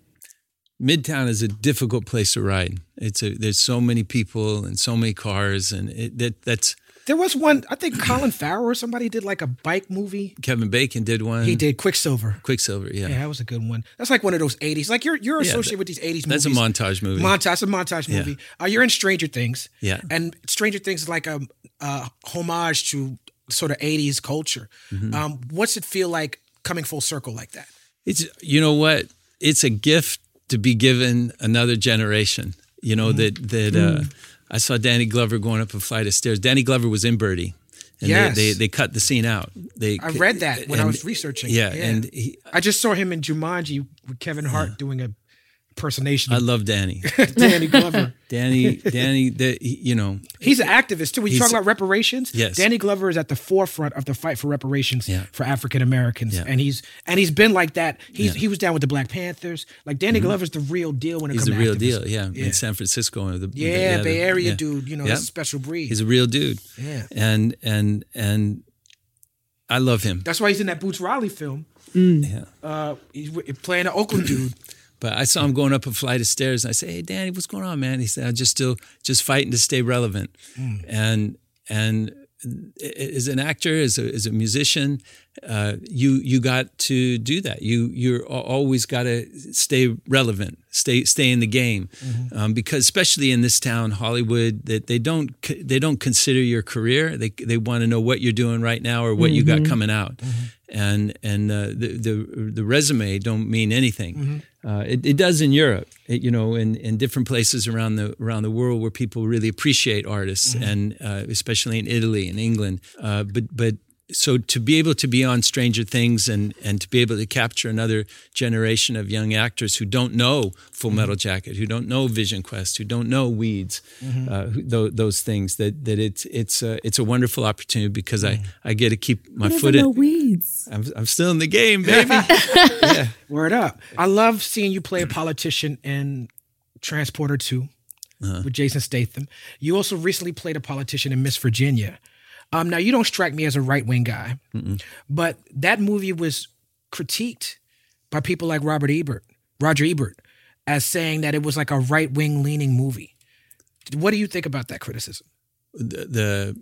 Midtown is a difficult place to ride. It's a there's so many people and so many cars, and it, that that's There was one, I think Colin Farrell or somebody did like a bike movie. Kevin Bacon did one. He did Quicksilver. Quicksilver. Yeah, Yeah, that was a good one. That's like one of those '80s. Like you're you're Yeah, associated that- with these '80s that's movies. a montage movie. Montage, a montage Yeah. movie. Uh, you're in Stranger Things. Yeah. and Stranger Things is like a, a homage to sort of '80s culture. Mm-hmm. Um, what's it feel like coming full circle like that? It's you know what? It's a gift to be given another generation. You know that that uh, I saw Danny Glover going up a flight of stairs. Danny Glover was in Birdy, and Yes. they, they they cut the scene out. They I read that when I was researching. Yeah, and he, I just saw him in Jumanji with Kevin Hart doing a impersonation I love Danny. Danny Glover. Danny, Danny, the, you know, He's an activist too. When you talk about reparations, Yes. Danny Glover is at the forefront of the fight for reparations Yeah. for African Americans, Yeah. and he's and he's been like that. He's Yeah. Mm-hmm. he was down with the Black Panthers. Like Danny Glover's the real deal when it he's comes the to real activism. deal. Yeah, Yeah. in San Francisco. The, Yeah, the- Bay Area yeah. dude. You know, Yeah. that's a special breed. He's a real dude. Yeah. and and and I love him. that's why he's in that Boots Riley film. Yeah. Uh, he's playing an Oakland dude. But I saw him going up a flight of stairs, and I said, "Hey, Danny, what's going on, man?" He said, "I'm just still just fighting to stay relevant." And and as an actor, as a as a musician, uh, you you got to do that. You you're always got to stay relevant, stay stay in the game, um, because especially in this town, Hollywood, that they don't they don't consider your career. They they want to know what you're doing right now or what you got coming out, and and uh, the the the resume don't mean anything. Uh, it, it does in Europe, it, you know, in, in different places around the around the world where people really appreciate artists, and uh, especially in Italy and England. Uh, but but so to be able to be on Stranger Things and and to be able to capture another generation of young actors who don't know Full Metal Jacket, who don't know Vision Quest, who don't know Weeds, uh, who, tho- those things that that it's it's a, it's a wonderful opportunity because I I get to keep my Never foot know in. weeds. I'm, I'm still in the game, baby. Word up. I love seeing you play a politician in Transporter 2 Uh-huh. with Jason Statham. You also recently played a politician in Miss Virginia. Um, now, you don't strike me as a right wing guy, but that movie was critiqued by people like Robert Ebert, Roger Ebert, as saying that it was like a right wing leaning movie. What do you think about that criticism? the the,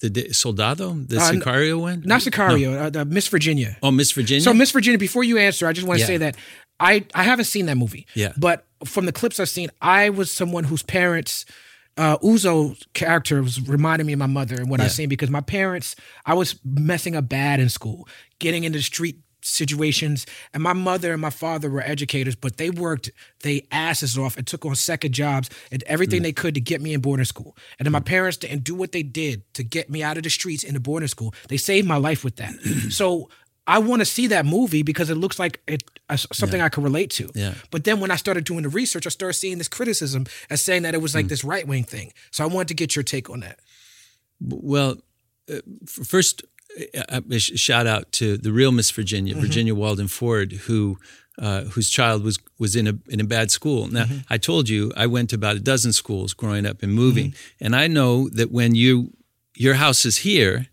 the, the Soldado, the Uh, Sicario one, Not Sicario, uh, the Miss Virginia. Oh, Miss Virginia. So Miss Virginia, before you answer, I just want to Yeah. say that I I haven't seen that movie. Yeah. But from the clips I've seen, I was someone whose parents uh Uzo's character was reminding me of my mother and what I've seen because my parents, I was messing up bad in school, getting into street situations and my mother and my father were educators but they worked they asses off and took on second jobs and everything Mm. they could to get me in boarding school. And then my parents didn't do what they did to get me out of the streets into boarding school. They saved my life with that. So I want to see that movie because it looks like it uh, something I can relate to. Yeah. But then when I started doing the research, I started seeing this criticism as saying that it was like this right wing thing. So I wanted to get your take on that. Well, uh, first, uh, a sh- shout out to the real Miss Virginia, Virginia Walden Ford, who uh, whose child was was in a in a bad school. Now, I told you I went to about a dozen schools growing up and moving, and I know that when you your house is here.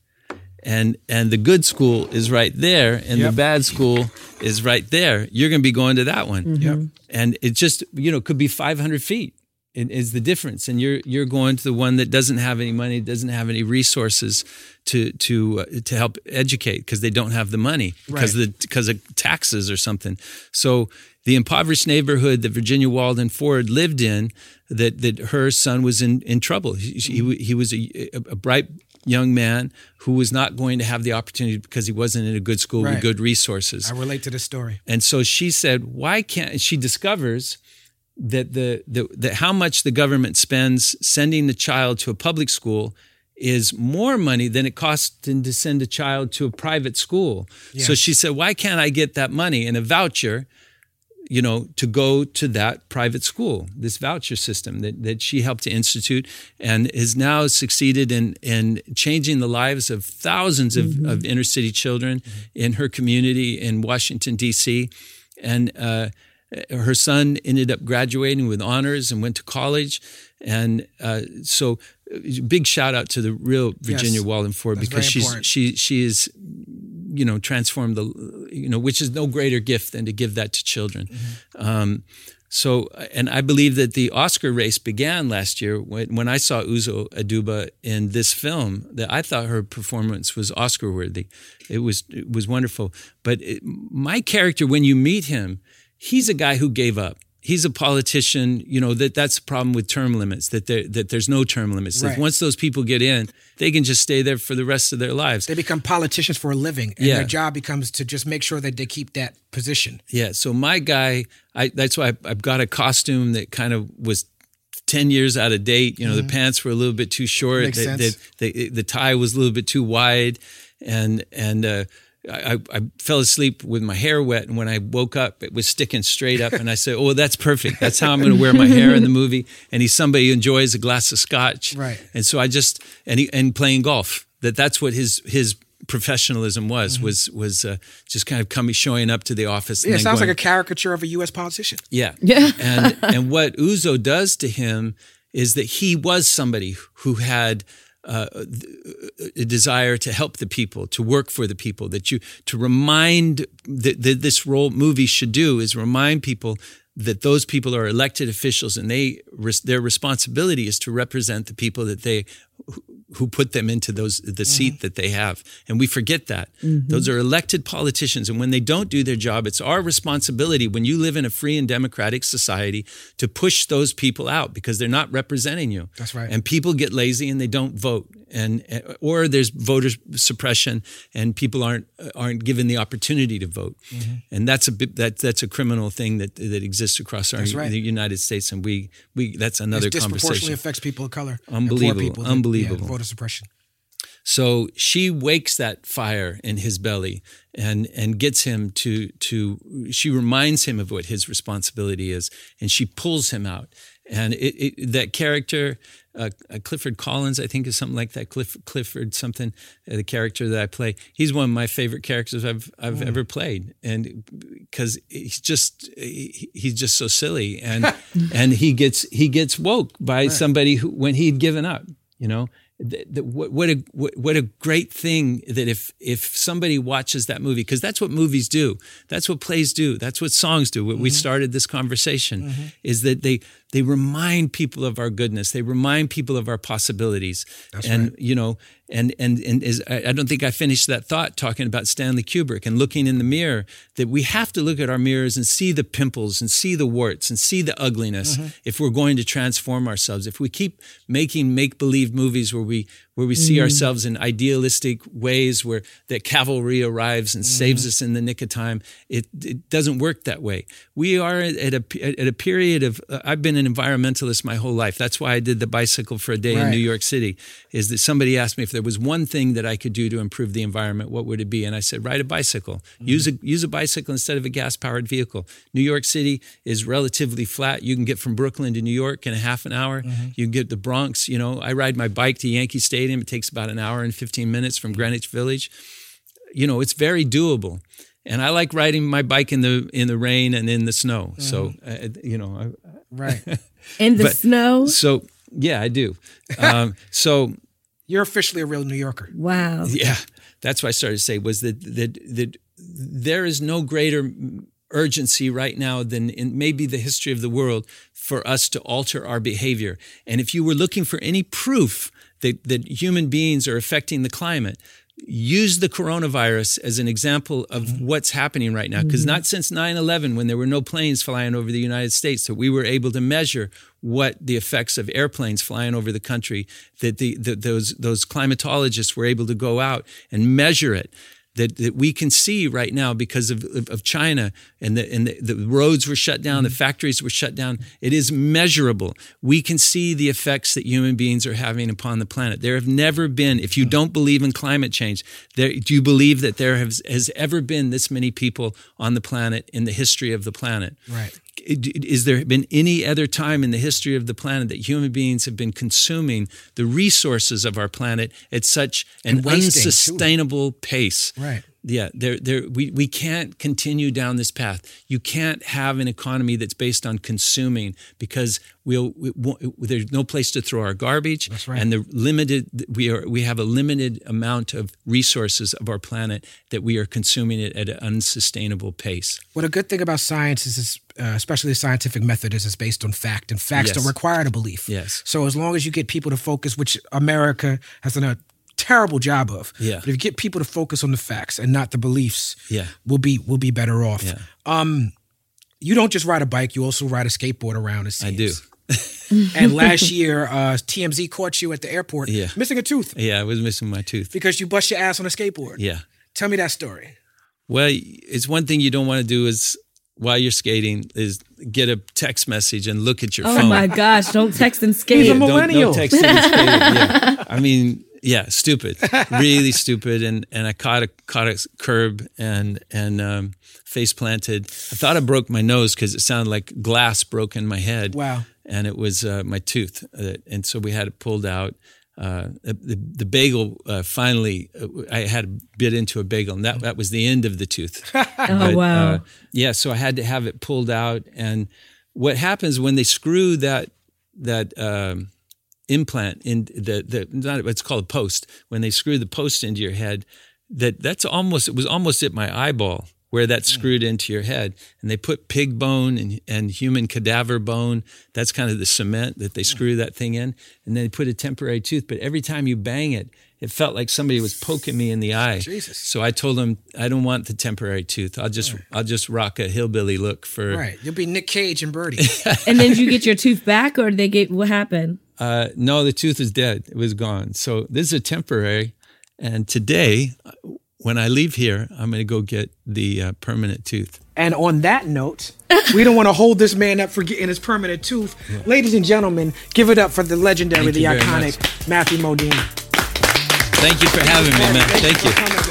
And and the good school is right there, and the bad school is right there. You're going to be going to that one Yep. and it just you know could be 500 feet it is the difference and you're you're going to the one that doesn't have any money doesn't have any resources to to uh, to help educate because they don't have the money because Right. the because of taxes or something so the impoverished neighborhood that Virginia Walden Ford lived in that that her son was in in trouble he, he, he was a, a bright young man who was not going to have the opportunity because he wasn't in a good school Right. with good resources I relate to this story. and so she said, "Why can't?" She discovers that the, the that how much the government spends sending the child to a public school is more money than it costs to send a child to a private school. So she said, "Why can't I get that money in a voucher?" You know, to go to that private school, this voucher system that, that she helped to institute and has now succeeded in, in changing the lives of 1000s of, of inner city children in her community in Washington, D.C. And uh, her son ended up graduating with honors and went to college. And uh, so, uh, big shout out to the real Virginia Yes. Walden Ford because she's important. she she is you know transform the you know which is no greater gift than to give that to children. Mm-hmm. Um, so, and I believe that the Oscar race began last year when, when I saw Uzo Aduba in this film. That I thought her performance was Oscar worthy. It was it was wonderful. But it, my character, when you meet him, he's a guy who gave up. He's a politician. You know that that's the problem with term limits. That there that there's no term limits. Right. once those people get in, they can just stay there for the rest of their lives. They become politicians for a living, and Yeah. their job becomes to just make sure that they keep that position. Yeah. So my guy, I, that's why I've got a costume that kind of was 10 years out of date. You know, the pants were a little bit too short. Makes the, sense. The, the, the tie was a little bit too wide. And, and, uh, I, I fell asleep with my hair wet, and when I woke up, it was sticking straight up. And I said, "Oh, that's perfect. That's how I'm going to wear my hair in the movie." And he's somebody who enjoys a glass of scotch, Right. And so I just and he, and playing golf. That that's what his his professionalism was was was uh, just kind of coming showing up to the office. Yeah, it sounds going, like a caricature of a U.S. politician. yeah. Yeah. and and what Uzo does to him is that he was somebody who had uh, a desire to help the people, to work for the people. That you to remind that, that this role movie should do is remind people that those people are elected officials and they their responsibility is to represent the people that they who put them into those the mm-hmm. seat that they have. And we forget that. Mm-hmm. Those are elected politicians. And when they don't do their job it's our responsibility when you live in a free and democratic society to push those people out because they're not representing you. That's right. and people get lazy and they don't vote and or there's voter suppression and people aren't aren't given the opportunity to vote Mm-hmm. and that's a bit that that's a criminal thing that that exists across our right. the United States and we we that's another conversation. It disproportionately affects people of color. Unbelievable, people that- unbelievable. Yeah, voter suppression. So she wakes that fire in his belly and and gets him to to she reminds him of what his responsibility is and she pulls him out and it, it that character uh, uh, Clifford Collins I think is something like that. Cliff, Clifford something uh, the character that I play. He's one of my favorite characters I've I've ever played. And because he's just he, he's just so silly. And and he gets he gets woke by somebody who when he'd given up you know th- th- what, what a what, what a great thing that if if somebody watches that movie because that's what movies do. That's what plays do. That's what songs do. What we mm-hmm. started this conversation mm-hmm. is that they they remind people of our goodness. They remind people of our possibilities. And you know and and and is I I don't think I finished that thought talking about Stanley Kubrick and looking in the mirror that we have to look at our mirrors and see the pimples and see the warts and see the ugliness mm-hmm. if we're going to transform ourselves. If we keep making make believe movies where we where we see mm. ourselves in idealistic ways where that cavalry arrives and saves mm. us in the nick of time. It, it doesn't work that way. We are at a, at a period of, uh, I've been an environmentalist my whole life. That's why I did the bicycle for a day in New York City, is that somebody asked me if there was one thing that I could do to improve the environment, what would it be? And I said, ride a bicycle. Mm. Use a use a bicycle instead of a gas powered vehicle. New York City is relatively flat. You can get from Brooklyn to New York in a half an hour. Mm-hmm. You can get the Bronx. You know, I ride my bike to Yankee Stadium. It takes about an hour and 15 minutes from Greenwich Village. You know, it's very doable. And I like riding my bike in the in the rain and in the snow. So, uh, you know, I, Right. In the But- snow. so yeah, I do. Um, so You're officially a real New Yorker. Wow. yeah, that's what I started to say was that that that there is no greater urgency right now than in maybe the history of the world for us to alter our behavior. And if you were looking for any proof that that human beings are affecting the climate. Use the coronavirus as an example of mm-hmm. what's happening right now. Because mm-hmm. not since 9 11, when there were no planes flying over the United States, that we were able to measure what the effects of airplanes flying over the country, that the, the, those, those climatologists were able to go out and measure it. That, that we can see right now because of, of, of China and, the, and the, the roads were shut down, the mm-hmm. factories were shut down. It is measurable. We can see the effects that human beings are having upon the planet. There have never been, if you mm. don't believe in climate change, there, do you believe that there has, has ever been this many people on the planet in the history of the planet? Right. Is there been any other time in the history of the planet that human beings have been consuming the resources of our planet at such an wasting, too. unsustainable pace? Right. Yeah, there, there, we, we can't continue down this path. You can't have an economy that's based on consuming because we'll, we won't, there's no place to throw our garbage. That's right. And the limited, we are, we have a limited amount of resources of our planet that we are consuming it at an unsustainable pace. What a good thing about science is, is uh, especially the scientific method, is it's based on fact, and facts Yes. don't require a belief. Yes. So as long as you get people to focus, which America has done a terrible job of, Yeah. But if you get people to focus on the facts and not the beliefs, Yeah. we'll be we'll be better off. Yeah. Um, you don't just ride a bike; you also ride a skateboard around. It I do. and last year, uh, TMZ caught you at the airport, Yeah. missing a tooth Yeah, I was missing my tooth. because you bust your ass on a skateboard. Yeah. Tell me that story. Well, it's one thing you don't want to do is while you're skating is get a text message and look at your Oh phone. Oh my gosh! Don't text and skate. He's a Don't- millennial. Don't, text and skate. Yeah. I mean, yeah, stupid, really stupid. And and I caught a caught a curb and and um, face planted. I thought I broke my nose because it sounded like glass broke in my head. Wow. And it was uh, my tooth, uh, and so we had it pulled out. Uh, the, the bagel uh, finally, uh, I had bit into a bagel, and that, that was the end of the tooth. Oh But, wow! uh, yeah, so I had to have it pulled out. And what happens when they screw that that um, implant in the the not it's called a post. When they screw the post into your head that that's almost it was almost at my eyeball where that's screwed into your head and they put pig bone and, and human cadaver bone that's kind of the cement that they screw that thing in and then they put a temporary tooth but every time you bang it it felt like somebody was poking me in the eye Jesus. so i told them i don't want the temporary tooth i'll just i'll just rock a hillbilly look for Right. You'll be Nick Cage and Birdy. and then did you get your tooth back, or did they get what happened? Uh, no, the tooth is dead. It was gone. So this is a temporary. And today, when I leave here, I'm going to go get the uh, permanent tooth. And on that note, we don't want to hold this man up for getting his permanent tooth. Ladies and gentlemen, give it up for the legendary, Thank the you iconic Matthew Modine. Thank you for having me, man. Thank you. coming, man.